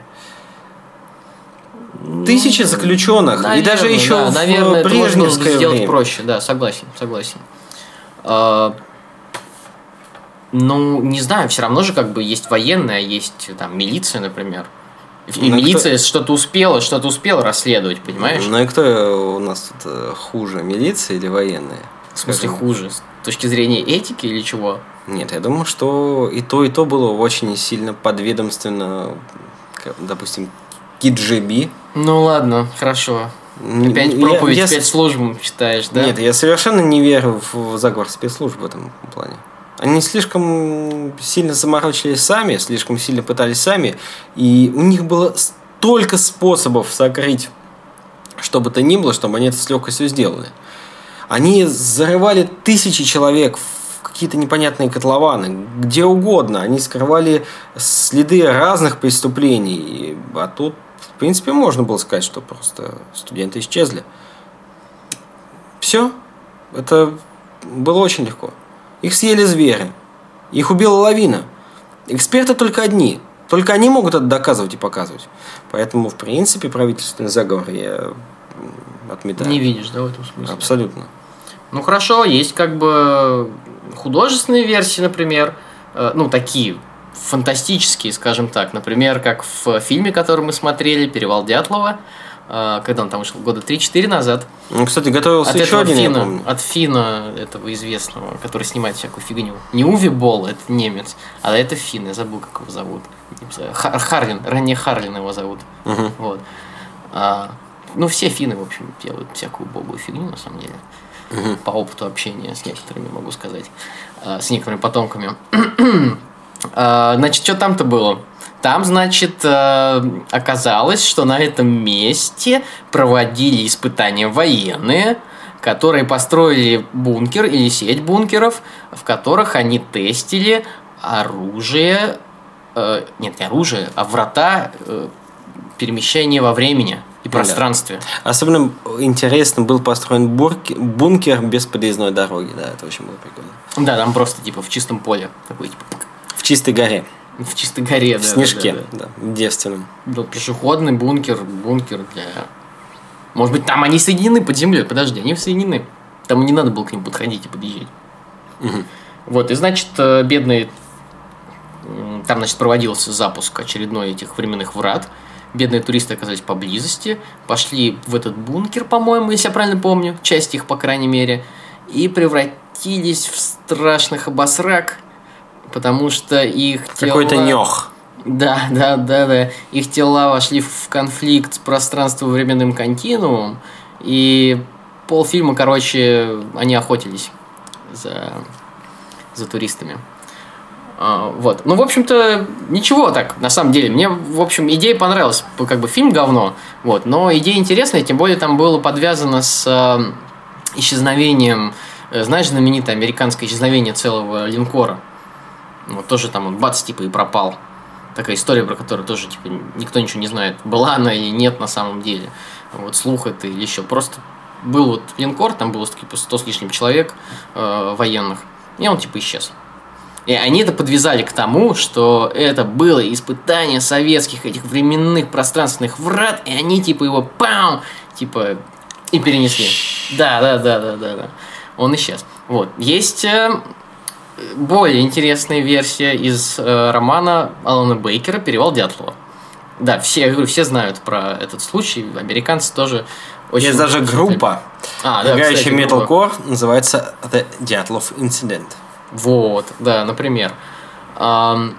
Тысячи заключенных. и Наверное, даже еще да, в наверное, это брежневское сделать время. проще, да, согласен, согласен. А, ну, не знаю, все равно же как бы есть военная, есть там милиция, например. И Ну, милиция что-то успела, что-то успела расследовать, понимаешь? Ну и кто у нас тут э, хуже, милиция или военные? В смысле Скажем. хуже? С точки зрения этики или чего? Нет, я думаю, что и то, и то было очень сильно подведомственно, допустим, KGB. Ну ладно, хорошо. Опять проповедь я спецслужбам читаешь, да? Нет, я совершенно не верю в заговор спецслужб в этом плане. Они слишком сильно заморочились сами, слишком сильно пытались сами, и у них было столько способов сокрыть что бы то ни было, чтобы они это с легкостью сделали. Они зарывали тысячи человек в какие-то непонятные котлованы, где угодно. Они скрывали следы разных преступлений. А тут, в принципе, можно было сказать, что просто студенты исчезли. Все. Это было очень легко. Их съели звери. Их убила лавина. Эксперты только одни. Только они могут это доказывать и показывать. Поэтому, в принципе, правительственный заговор я отметаю. Не видишь, да, в этом смысле? Абсолютно. Ну хорошо, есть как бы художественные версии, например, э, ну такие фантастические, скажем так, например, как в фильме, который мы смотрели, «Перевал Дятлова», э, когда он там вышел, года 3-4 назад, Ну, кстати, готовился от еще этого один, я Фина, помню. от Фина этого известного, который снимает всякую фигню. Не Уви Болл, это немец, а это Фин, я забыл, как его зовут. Харлин, ранее Харлин его зовут. Мгм. Вот. А, ну, все финны, в общем, делают всякую богую фигню, на самом деле. По опыту общения с некоторыми, могу сказать. а, с некоторыми потомками. А, значит, что там-то было? Там, значит, э, оказалось, что на этом месте проводили испытания военные, которые построили бункер или сеть бункеров, в которых они тестили оружие, э, нет, не оружие, а врата э, перемещения во времени и да. пространстве. Особенно интересно был построен бурки- бункер без подъездной дороги. Да, это очень было прикольно. Да, там просто типа в чистом поле, такой типа В чистой горе. в чистой горе, В да, снежке. да, да. Да, девственном. Да, пешеходный бункер, бункер для... Может быть, там они соединены под землей. Подожди, они соединены. Там не надо было к ним подходить и подъезжать. Мгм. Вот, и значит, э, бедные... Там, значит, проводился запуск очередной этих временных врат. Бедные туристы оказались поблизости, пошли в этот бункер, по-моему, если я правильно помню, часть их, по крайней мере, и превратились в страшных обосрак, потому что их Какой-то тела- нех. да, да, да, да. Их тела вошли в конфликт с пространство-временным континуумом, и полфильма, короче, они охотились за, за туристами. А, вот. Ну, в общем-то, ничего так, на самом деле. Мне, в общем, идея понравилась. Как бы фильм говно, вот. Но идея интересная, тем более там было подвязано с э, исчезновением, э, знаешь, знаменитое американское исчезновение целого линкора. Вот тоже там он бац, типа, и пропал. Такая история, про которую тоже, типа, никто ничего не знает, была она или нет на самом деле. Вот слух это или еще. Просто был вот линкор, там было типа 100 с лишним человек э, военных, и он типа исчез. И они это подвязали к тому, что это было испытание советских этих временных пространственных врат, и они типа его пау, типа и перенесли. Да, да, да, да, да, да. Он исчез. Вот. Есть э, более интересная версия из э, романа Алана Бейкера «Перевал Дятлова». Да, все, я говорю, все знают про этот случай. Американцы тоже очень... Есть даже группа, А, да, играющая metalcore, называется The Дятлов Incident. Вот, да, например. Ам,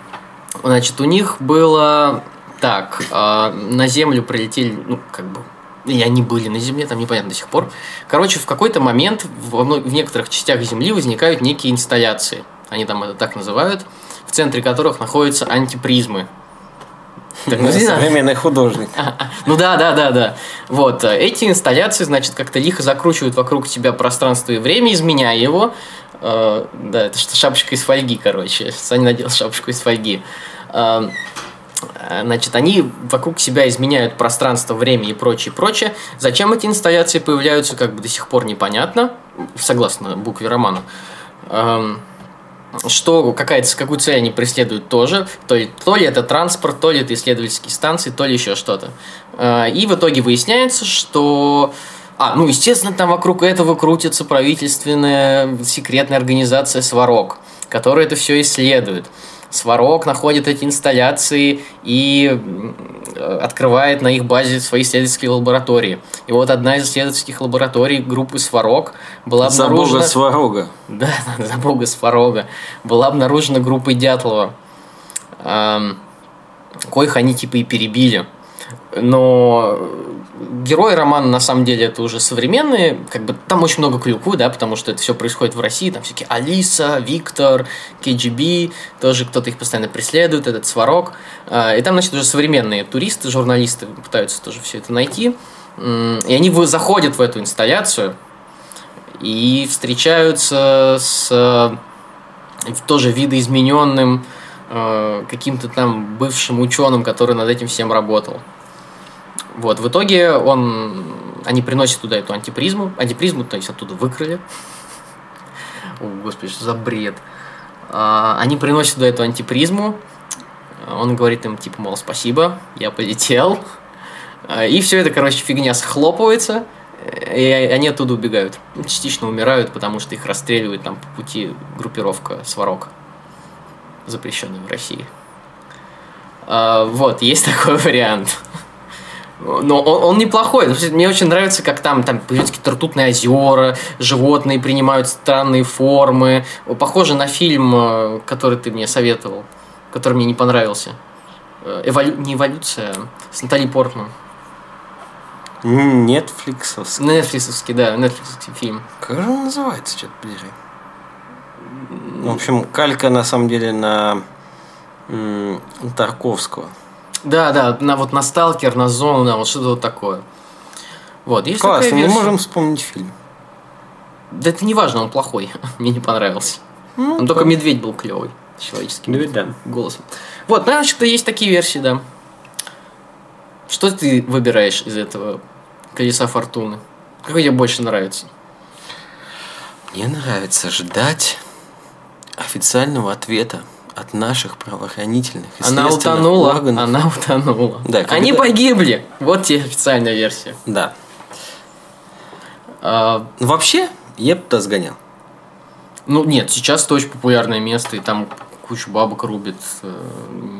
Значит, у них было так, а, на Землю прилетели, ну, как бы, или они были на Земле, там непонятно до сих пор. Короче, в какой-то момент мно- в некоторых частях Земли возникают некие инсталляции. Они там это так называют, в центре которых находятся антипризмы. Так, ну. Современный художник. Ну да, да, да, да. Вот, э, эти инсталляции, значит, как-то лихо закручивают вокруг тебя пространство и время, изменяя его. Э, да, это что, шапочка из фольги, короче. Саня надел шапочку из фольги. Э, Значит, они вокруг себя изменяют пространство, время и прочее, прочее. Зачем эти инсталляции появляются, как бы до сих пор непонятно, согласно букве романа. Эм, что какая-то, какую цель они преследуют тоже. То ли, то ли это транспорт, то ли это исследовательские станции, то ли еще что-то. Э, И в итоге выясняется, что... А, ну, естественно, там вокруг этого крутится правительственная секретная организация «Сварог», которая это все исследует. Сварог находит эти инсталляции и открывает на их базе свои исследовательские лаборатории. И вот одна из исследовательских лабораторий группы Сварог была За обнаружена... бога сварога. Да, за бога Сварога. Была обнаружена группой Дятлова. Ам, коих они типа и перебили. Но герои романа на самом деле это уже современные, как бы там очень много клюквы, да, потому что это все происходит в России, там всякие Алиса, Виктор, КГБ, тоже кто-то их постоянно преследует, этот Сварог. А, И там, значит, уже современные туристы, журналисты пытаются тоже все это найти. И они заходят в эту инсталляцию, и встречаются с э, тоже видоизмененным э, каким-то там бывшим ученым, который над этим всем работал. Вот, в итоге он, они приносят туда эту антипризму, антипризму, то есть оттуда выкрали. О, господи, что за бред. А, Они приносят туда эту антипризму, он говорит им, типа, мол, спасибо, я полетел. А, И все это, короче, фигня схлопывается, и они оттуда убегают. Частично умирают, потому что их расстреливает там по пути группировка Сварог, запрещенная в России. А, вот, есть такой вариант. Но он, он неплохой. Мне очень нравится, как там, там появляются какие-то ртутные озера, животные принимают странные формы. Похоже на фильм, э, который ты мне советовал, который мне не понравился. Э, Эволю... Не эволюция, а с Натали Портман. Нетфликсовский. Нетфликсовский, да, нетфликсовский фильм. Как же он называется, что-то подери? В общем, калька на самом деле на Тарковского. Да, да, на, вот на Сталкер, на Зону, да, вот что-то вот такое. Вот, есть Классно, не версия. можем вспомнить фильм. Да это не важно, он плохой. Мне не понравился. Ну, Он только медведь был клевый. С человеческим Медведь, да. голосом. Вот, значит, есть такие версии, да. Что ты выбираешь из этого колеса фортуны? Какой тебе больше нравится? Мне нравится ждать официального ответа от наших правоохранительных Она утонула. органов. Она утонула. Да, когда- Они погибли. Вот тебе официальная версия. Да. А, Ну, Вообще, я бы туда сгонял. ну нет, сейчас это очень популярное место, и там кучу бабок рубят э,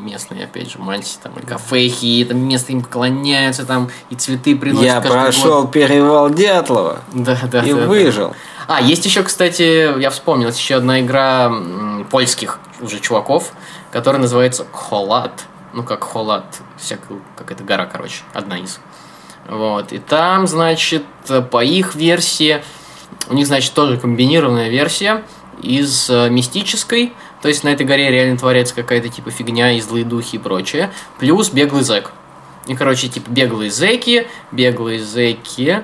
местные, опять же, мальчики, там, и кафехи, и там место им поклоняются, там, и цветы приносят я прошел год. перевал Дятлова Да, да, и да, да. А, есть еще, кстати, я вспомнил, есть еще одна игра польских уже чуваков, которая называется Холат. Ну, как Холат, всякая, какая-то гора, короче, одна из. Вот, и там, значит, по их версии, у них, значит, тоже комбинированная версия из э, мистической, то есть на этой горе реально творится какая-то типа фигня и злые духи и прочее, плюс беглый зэк. И, короче, типа беглые зэки, беглые зэки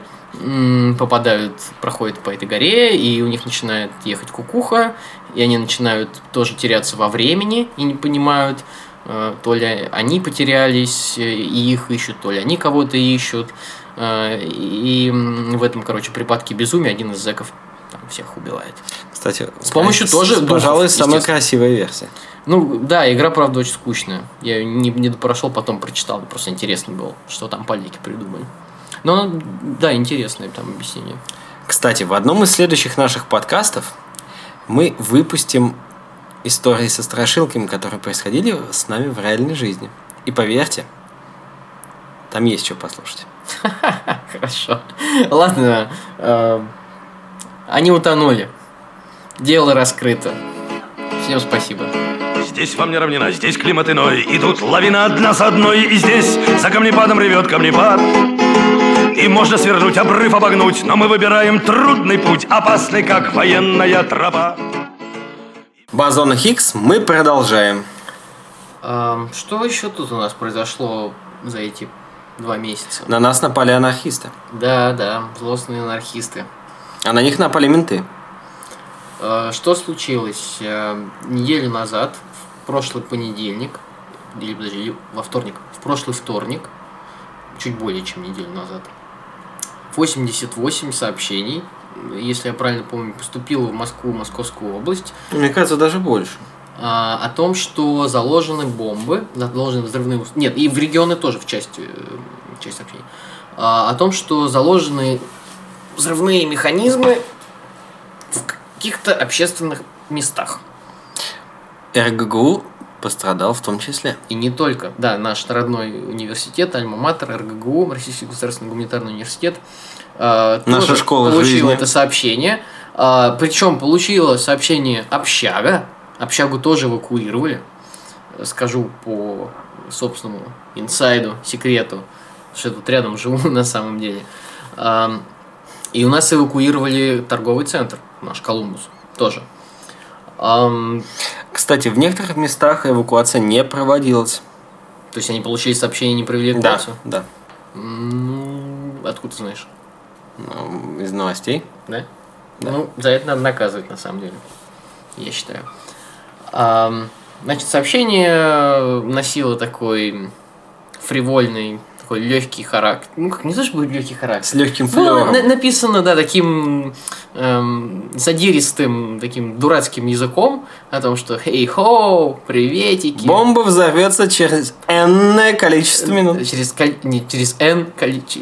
попадают, проходят по этой горе, и у них начинает ехать кукуха, и они начинают тоже теряться во времени и не понимают, э, то ли они потерялись э, и их ищут, то ли они кого-то ищут. Э, И в этом, короче, припадке безумия один из зэков там всех убивает. Кстати, С помощью с- тоже духов, пожалуй, самая красивая версия. Ну, да, игра, правда, очень скучная. Я ее не, не прошел, потом прочитал. Просто интересно было, что там поляки придумали. Но, да, интересное там объяснение. Кстати, в одном из следующих наших подкастов мы выпустим истории со страшилками, которые происходили с нами в реальной жизни. И поверьте, Там есть что послушать. Хорошо. Ладно. э, Они утонули. Дело раскрыто. Всем спасибо. Здесь вам не равнина, здесь климат иной И тут лавина одна за одной И здесь за камнепадом ревет камнепад И можно свернуть, обрыв обогнуть Но мы выбираем трудный путь Опасный, как военная тропа Бозона Хиггс мы продолжаем. Ам, Что еще тут у нас произошло за эти два месяца? На нас напали анархисты. Да, да, злостные анархисты. А на них напали менты. Э, Что случилось? Э, Неделю назад, в прошлый понедельник, или подожди, во вторник, в прошлый вторник, чуть более чем неделю назад, 88 сообщений, если я правильно помню, поступило в Москву, Московскую область, Мне кажется, даже больше. а, о том, что заложены бомбы, заложены взрывные... ус- Нет, и в регионы тоже в части, э, часть сообщений. А, о том, что заложены взрывные механизмы в каких-то общественных местах. РГГУ пострадал в том числе. И не только. Да, наш родной университет, Альма-Матер, РГГУ, Российский государственный гуманитарный университет, э, Наша школа получила жизни. это сообщение. А, причем получила сообщение общага. Общагу тоже эвакуировали. Скажу по собственному инсайду, секрету, что я тут рядом живу на самом деле. А, и у нас эвакуировали торговый центр, наш Колумбус, тоже. Ам, Кстати, в некоторых местах эвакуация не проводилась. то есть они получили сообщение, не провели Да, эвакуацию? да. Ну, откуда ты знаешь? Ну, Из новостей. Да? Ну, за это надо наказывать, на самом деле. Я считаю. Ам, значит, сообщение носило такой фривольный, такой легкий характер. Ну, как не то, чтобы легкий характер. С легким Ну, флером. на- написано, да, таким эм, задиристым, таким дурацким языком о том, что «Хей-хоу, приветики». Бомба взорвется через энное количество минут. Через, коль- не, через N,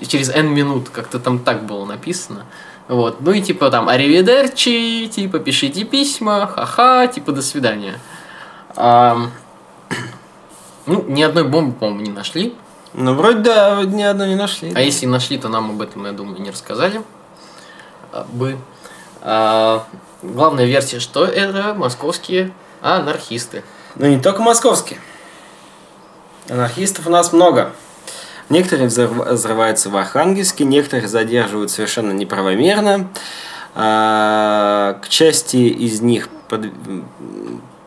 через N минут, как-то там так было написано. Вот. Ну и типа там аривидерчи, типа пишите письма, ха-ха, типа до свидания. Ам, ну, ни одной бомбы, по-моему, не нашли. Ну, вроде да, ни одной не нашли. А если нашли, то нам об этом, я думаю, не рассказали а, бы. А, главная версия, что это московские анархисты. Ну, не только московские. Анархистов у нас много. Некоторые взрыв- взрываются в Архангельске, некоторые задерживают совершенно неправомерно. А, К части из них под-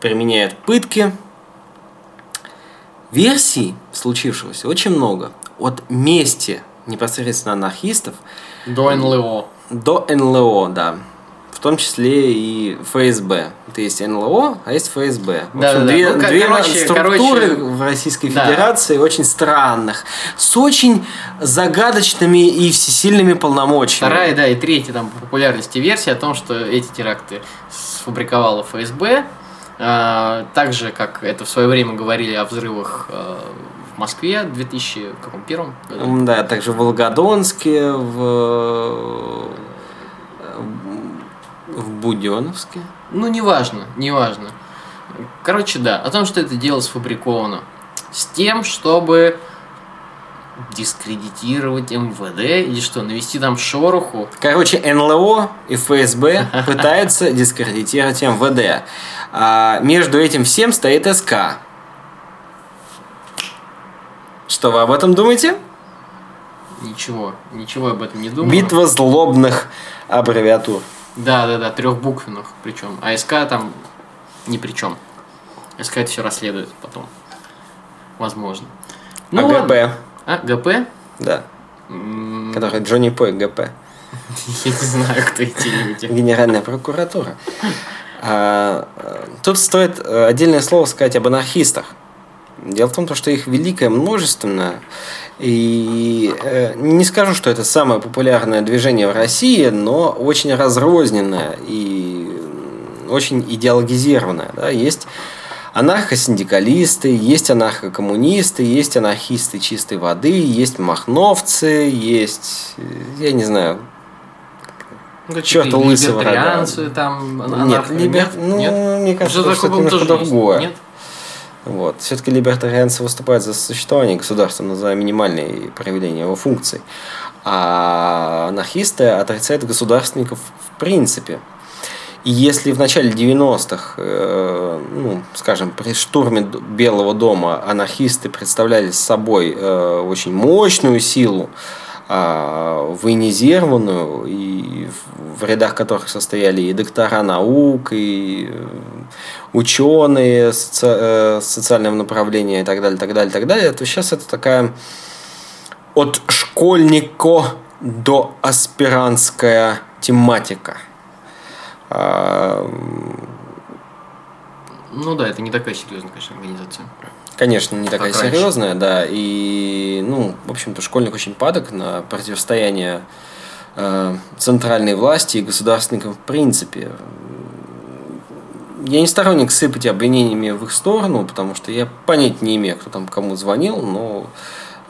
применяют пытки. Версий случившегося очень много. От мести непосредственно анархистов До НЛО. до НЛО, да. В том числе и ФСБ. Это есть НЛО, а есть ФСБ. В общем, Да-да-да. две, Ну, две короче- структуры короче, в Российской да. Федерации очень странных, с очень загадочными и всесильными полномочиями. Вторая, да, и третья там по популярности версия о том, что эти теракты сфабриковала ФСБ. А, Так же, как это в свое время говорили о взрывах а, в Москве в 2001 году. Да, также в Волгодонске, в, в Буденновске. Ну, неважно, неважно. Короче, да, о том, что это дело сфабриковано. С тем, чтобы дискредитировать МВД или что, навести там шороху. Короче, НЛО и ФСБ пытаются дискредитировать МВД. А между этим всем стоит СК. Что вы об этом думаете? Ничего, ничего об этом не думаю. Битва злобных аббревиатур. Да, да, да, трехбуквенных причем. А СК там ни при чем. СК это все расследует потом. Возможно. Ну, АГП. ладно. А, ГП? Да. М, Который Джонни Пой, ГП. Я не знаю, кто эти люди. Генеральная прокуратура. А, Тут стоит э, отдельное слово сказать об анархистах. Дело в том, то, что их великое множество. И э, не скажу, что это самое популярное движение в России, но очень разрозненное и м, очень идеологизированное. Да? Есть анархосиндикалисты, есть анархокоммунисты, есть анархисты чистой воды, есть махновцы, есть, э, я не знаю, Ну, какие-то лысого либертарианцы там, Нет, анархо- либер... ну, Нет? мне кажется, Что это немножко другое. Нет? Вот. Все-таки либертарианцы выступают за существование государства, но за минимальные проявления его функций. А анархисты отрицают государственников в принципе. И если в начале 90-х, э, ну, скажем, при штурме Белого дома анархисты представляли собой э, очень мощную силу, э, военизированную, и в рядах которых состояли и доктора наук, и э, ученые соци э, социального направления и так далее, так далее, так далее, то сейчас это такая от школьника до аспирантская тематика – ну да, это не такая серьезная, конечно, организация. Конечно, не такая как серьезная, раньше. да. И, ну, в общем-то, школьник очень падок на противостояние э, центральной власти и государственникам в принципе. Я не сторонник сыпать обвинениями в их сторону, потому что я понять не имею, кто там кому звонил, но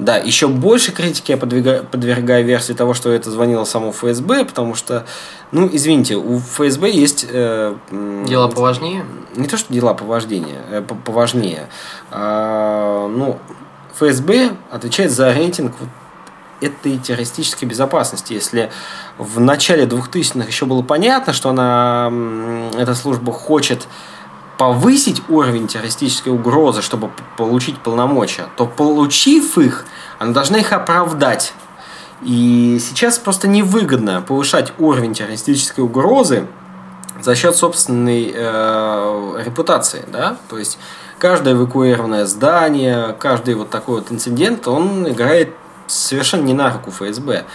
да, еще больше критики я подвигаю, подвергаю версии того, что это звонило само ФСБ, потому что, ну, извините, у ФСБ есть... Э, дела поважнее? Не то, что дела поважнее, э, поважнее. А, ну, ФСБ отвечает за рейтинг вот этой террористической безопасности. Если в начале 2000-х еще было понятно, что она, эта служба хочет повысить уровень террористической угрозы, чтобы получить полномочия, то получив их, она должна их оправдать. И сейчас просто невыгодно повышать уровень террористической угрозы за счет собственной э, репутации, да, то есть каждое эвакуированное здание, каждый вот такой вот инцидент, он играет совершенно не на руку ФСБ.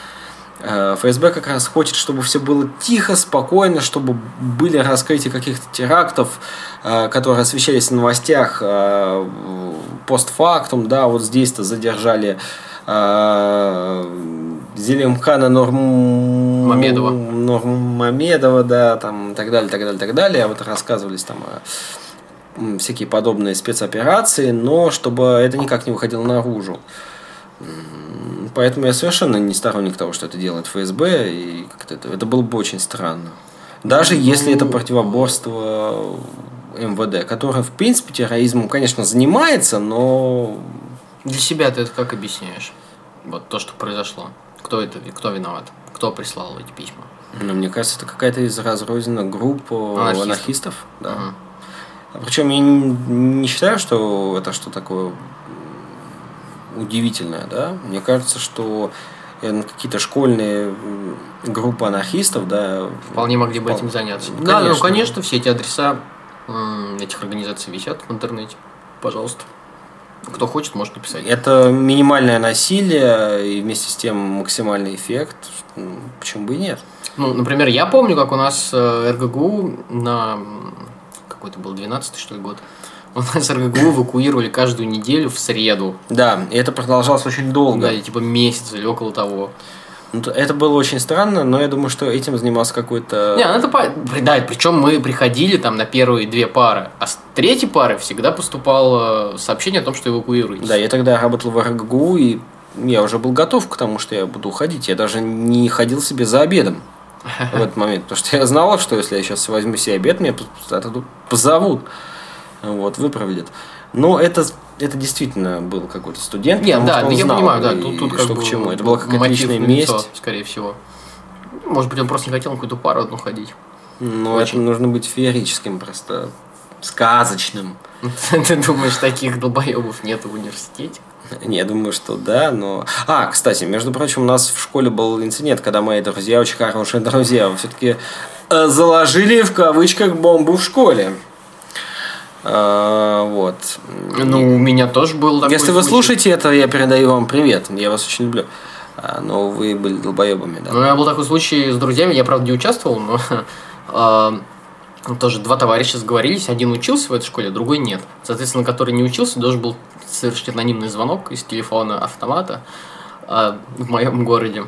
Э, ФСБ как раз хочет, чтобы все было тихо, спокойно, чтобы были раскрытия каких-то терактов, э, которые освещались в новостях э, постфактум, да, вот здесь-то задержали Зелимхана Норм... Мамедова. Нормамедова, да, там, и так далее, так далее, так далее. А вот рассказывались там всякие подобные спецоперации, но чтобы это никак не выходило наружу. Поэтому я совершенно не сторонник того, что это делает ФСБ, и как-то это, это было бы очень странно. Даже ну, если это противоборство МВД, которое, в принципе, терроризмом, конечно, занимается, но... Для себя ты это как объясняешь? Вот то, что произошло. Кто это, кто виноват? Кто прислал эти письма? Ну, мне кажется, это какая-то из разрозненных групп анархистов. анархистов да. Угу. Причем я не, не считаю, что это что такое удивительное, да. Мне кажется, что э, какие-то школьные группы анархистов, да. Вполне могли бы этим заняться. Конечно. Да, ну, конечно, все эти адреса этих организаций висят в интернете. Пожалуйста. Кто хочет, может написать. Это минимальное насилие и вместе с тем максимальный эффект. Почему бы и нет? Ну, например, я помню, как у нас э, РГГУ на какой-то был 12 что ли год у нас РГГУ эвакуировали каждую неделю в среду. Да, и это продолжалось очень долго. Да, типа месяц или около того. Ну, это было очень странно, но я думаю, что этим занимался какой-то... Не, ну это... Да, причем мы приходили там на первые две пары, а с третьей пары всегда поступало сообщение о том, что эвакуируетесь. Да, я тогда работал в РГГУ, и я уже был готов к тому, что я буду уходить. Я даже не ходил себе за обедом в этот момент, потому что я знал, что если я сейчас возьму себе обед, меня позовут вот, выпроводят. Но это, это действительно был какой-то студент. Нет, да, я знал, понимаю, да, тут, тут что к чему. Это была какая-то личная месть. Лицо, скорее всего. Может быть, он просто не хотел на какую-то пару одну ходить. Ну, это нужно быть феерическим просто, сказочным. Ты думаешь, таких долбоебов нет в университете? Не, я думаю, что да, но... А, кстати, между прочим, у нас в школе был инцидент, когда мои друзья, очень хорошие друзья, все-таки э, заложили в кавычках бомбу в школе. А, вот. Ну, у меня тоже был такой Если вы слушаете это, я передаю вам привет. Я вас очень люблю. А, но вы были долбоебами, да. Ну, у меня был такой случай с друзьями, я, правда, не участвовал, но а, тоже два товарища сговорились, один учился в этой школе, другой нет. Соответственно, который не учился, должен был совершить анонимный звонок из телефона автомата в моем городе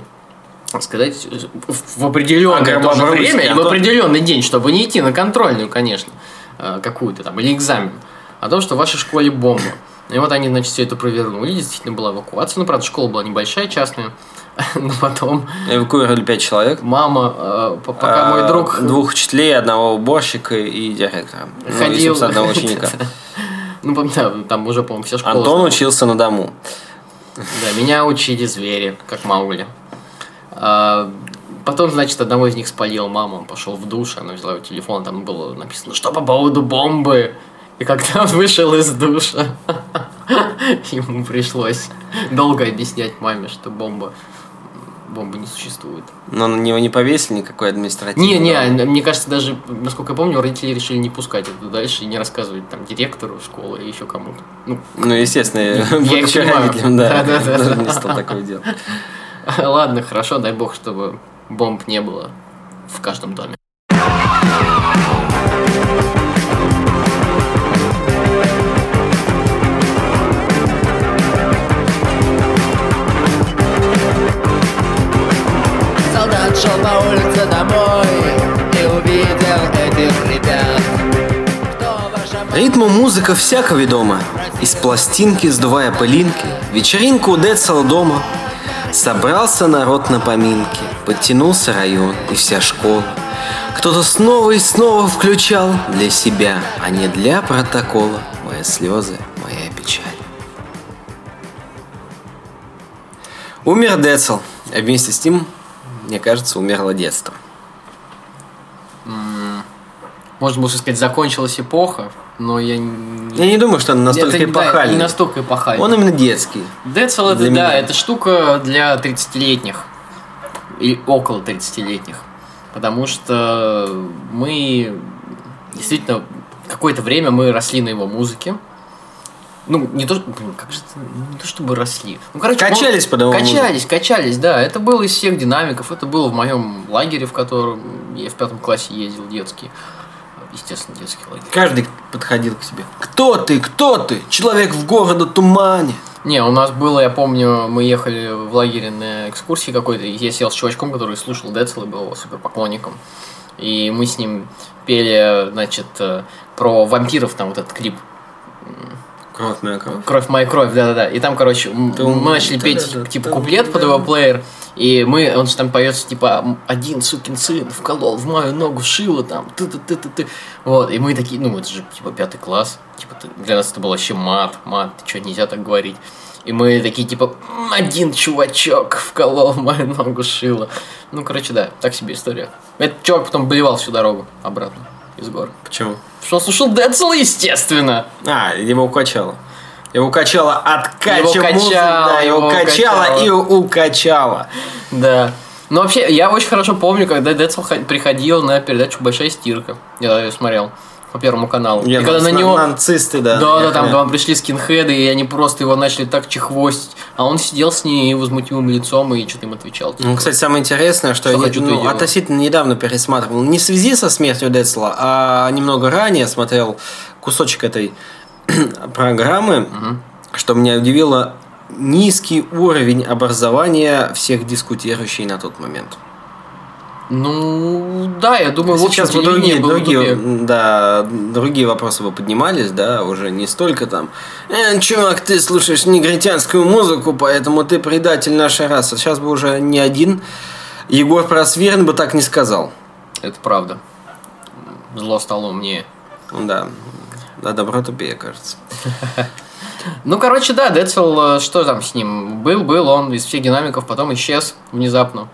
сказать в определенное время и в определенный день, чтобы не идти на контрольную, конечно. Э, какую-то там, или экзамен, о том, что в вашей школе бомба. И вот они, значит, все это провернули, действительно была эвакуация. Ну, правда, школа была небольшая, частная. Но потом... Эвакуировали пять человек. Мама, э, пока а, мой друг... Двух учителей, одного уборщика и директора. Ну, Ходил... Ну, одного ученика. Ну, да, там уже, по-моему, вся школа. Антон знала. учился на дому. Да, меня учили звери, как Маугли. А, потом, значит, одного из них спалил мама, он пошел в душ, она взяла его телефон, там было написано, что по поводу бомбы. И когда он вышел из душа, ему пришлось долго объяснять маме, что бомба, бомбы не существует. Но на него не повесили никакой административный. Не, не, мне кажется, даже, насколько я помню, родители решили не пускать это дальше и не рассказывать там директору школы и еще кому-то. Ну, Ну, естественно, Я их будучи понимаю. родителем, да, Да-да-да. даже не стал такое делать. ладно, хорошо, дай бог, чтобы бомб не было в каждом доме. Солдат шел по улице домой И увидел этих ребят? Ритму музыка всяко ведома. Из пластинки, сдувая пылинки, вечеринку у Децела дома. Собрался народ на поминки, подтянулся район и вся школа. Кто-то снова и снова включал для себя, а не для протокола. Мои слезы, моя печаль. Умер Децл, а вместе с ним, мне кажется, умерло детство. Можно было сказать, закончилась эпоха, но я не... Я не думаю, что он настолько Это, да, эпохальный. не настолько эпохальный. Он именно детский. Децл это, Для да, меня. это штука для 30-летних. И около 30-летних. Потому что мы действительно какое-то время мы росли на его музыке. Ну, не то, блин, как же это, не то чтобы росли. Ну, короче, Качались он- под его Качались, качались, да. Это было из всех динамиков. Это было в моем лагере, в котором я в пятом классе ездил, детский. Естественно, детский лагерь. Каждый подходил к тебе. Кто ты? Кто ты? Человек в города тумане. Не, у нас было, я помню, мы ехали в лагере на экскурсии какой-то, и я сел с чувачком, который слушал Децл и был его супер поклонником. И мы с ним пели, значит, э, про вампиров, там вот этот клип Кровь моя кровь. Кровь моя кровь, да-да-да. И там, короче, мы начали петь, типа, куплет под его плеер. И мы, он же там поется, типа, один сукин сын вколол в мою ногу шило там, ты ты ты ты ты Вот, и мы такие, ну, это же, типа, пятый класс. Типа, ты- для нас это был вообще мат, мат, что, нельзя так говорить. И мы такие, типа, «М, один чувачок вколол в мою ногу шило. Ну, короче, да, так себе история. Этот чувак потом болевал всю дорогу обратно из гор. Почему? Что слушал Децл, естественно. А, его укачало. Его качало откача Его качало, да, его, его качало, качало. и укачало. Да. Ну, вообще, я очень хорошо помню, когда Децл приходил на передачу «Большая стирка». Я ее смотрел по Первому каналу. Я и когда на него... Нацисты, да. Да, да, там, там пришли скинхеды, и они просто его начали так чехвостить. А он сидел с ней невозмутимым лицом и что-то им отвечал. Ну, кстати, самое интересное, что, Что я хочу, ну, относительно недавно пересматривал, не в связи со смертью Децла, а немного ранее смотрел кусочек этой программы, что меня удивило низкий уровень образования всех дискутирующих на тот момент. Ну, да, я думаю, Сейчас вот другие, другие, да, другие вопросы бы поднимались, да, уже не столько там, э, чувак, ты слушаешь негритянскую музыку, поэтому ты предатель нашей расы. Сейчас бы уже ни один Егор Просвирин бы так не сказал. Это правда. Зло стало умнее. Да, да, добро тупее, кажется. Ну, короче, да, Децл, э, что там с ним? Был, был он из всех динамиков, потом исчез внезапно.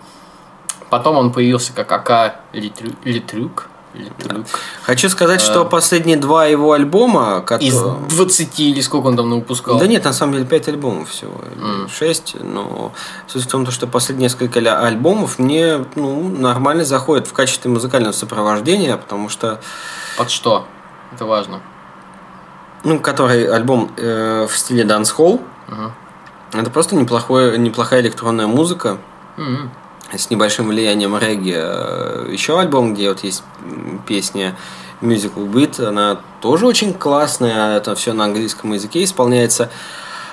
Потом он появился как АК Литрю- Литрюк. Литрюк. Хочу сказать, что последние два его альбома, которые... Из 20 или сколько он там выпускал? Да нет, на самом деле 5 альбомов всего. или Шесть. Но суть в том, что последние несколько альбомов мне ну, нормально заходят в качестве музыкального сопровождения, потому что Под что? Это важно. ну, который альбом э, в стиле дансхолл. Мгм. Это просто неплохое, неплохая электронная музыка М-м. С небольшим влиянием регги. Э, Еще альбом, где вот есть песня Musical Beat, она тоже очень классная, это все на английском языке исполняется.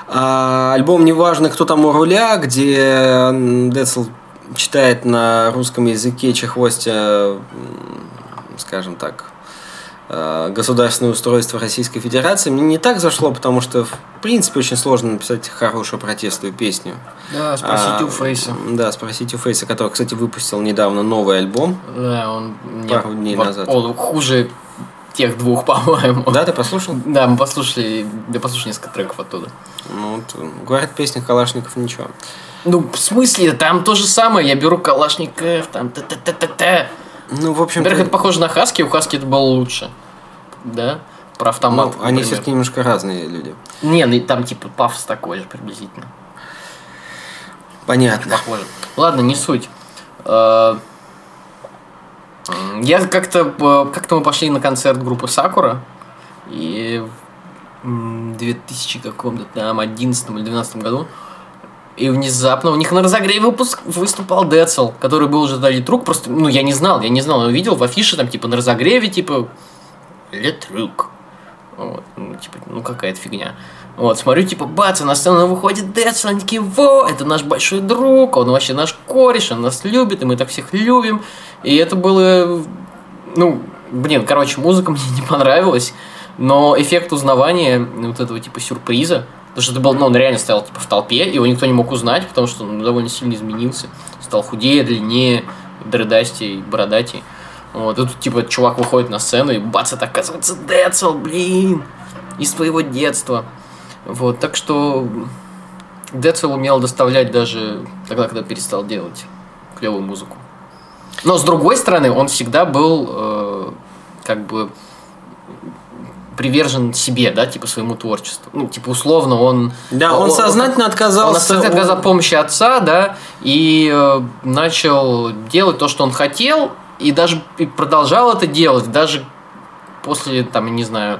А альбом «Неважно, кто там у руля», где Децл читает на русском языке чехвостя, скажем так, государственное устройство Российской Федерации, мне не так зашло, потому что, в принципе, очень сложно написать хорошую протестную песню. Да, спросите А, у Фейса. Да, спросите у Фейса, который, кстати, выпустил недавно новый альбом. Да, он Пару дней во- назад. О, хуже тех двух, по-моему. Да, ты послушал? Да, мы послушали, я послушал несколько треков оттуда. Ну, вот, говорят, песня Калашников ничего. Ну, в смысле, там то же самое, я беру Калашников, там т-т-т-т-т. Ну, в общем, Во-первых, это похоже на Хаски, у Хаски это было лучше. Да? Про автомат. ну, они все-таки немножко разные люди. Не, ну, там типа пафос такой же приблизительно. Понятно. Похоже. Ладно, не суть. Э, Я как-то э, как-то мы пошли на концерт группы Сакура и в 2000 каком-то там 11 или 12 году и внезапно у них на разогреве выпуск выступал Децл, который был уже дали друг, просто, ну, я не знал, я не знал, но увидел в афише там, типа, на разогреве, типа, Летрук. Вот, ну, типа, ну, какая-то фигня. Вот, смотрю, типа, бац, на сцену выходит Децл, они такие, во, это наш большой друг, он вообще наш кореш, он нас любит, и мы так всех любим. И это было, ну, блин, короче, музыка мне не понравилась, но эффект узнавания, вот этого, типа, сюрприза, потому что это был, ну, он реально стоял, типа, в толпе, его никто не мог узнать, потому что он довольно сильно изменился, стал худее, длиннее, дредастей, бородатей. Вот, и тут, типа, чувак выходит на сцену, и бац, это оказывается Децл, блин, из твоего детства. Вот, так что Децл умел доставлять даже тогда, когда перестал делать клевую музыку. Но, с другой стороны, он всегда был, э, как бы, привержен себе, да, типа своему творчеству. Ну, типа, условно, он... Да, он сознательно отказался. Он сознательно отказался от помощи отца, да, и э, начал делать то, что он хотел, и даже и продолжал это делать, даже после, там, не знаю,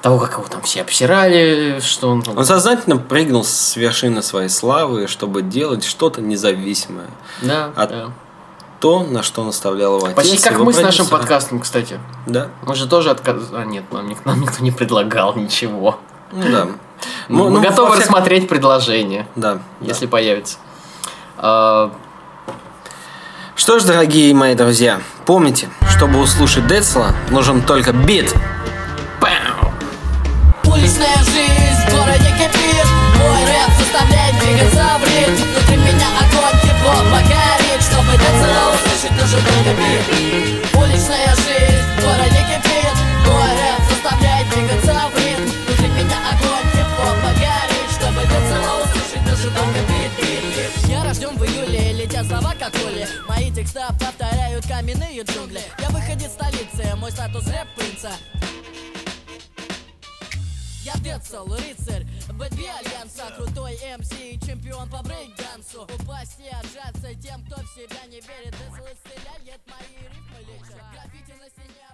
того, как его там все обсирали, что он... Он сознательно прыгнул с вершины своей славы, чтобы делать что-то независимое. да, от- да. То, на что наставлял его отец. Почти как мы с нашим подкастом, кстати. Да. Мы же тоже отказались. А, нет, нам, нам никто не предлагал ничего. Ну да. Мы Ну, ну, готовы всяком- рассмотреть предложение, Да. если появится. А, Что ж, дорогие мои друзья, помните, чтобы услышать Децла, нужен только бит. пау! Уличная жизнь в городе кипит Мой рэп заставляет двигаться в ритм услышать, нужен только бит Уличная жизнь в городе кипит. Мой рэп заставляет двигаться в ритм. Внутри меня огонь, тепло погорит Чтобы дать услышать, нужен только бит, Я рожден в июле, летят слова как пули Мои текста повторяют каменные джунгли. Я выходец столицы, мой статус рэп-принца я Децл, рыцарь, бы две альянса Крутой МС и чемпион по брейкдансу. Упасть и отжаться тем, кто в себя не верит. Дезл исцеляет мои рифмы лечат. Граффити на стене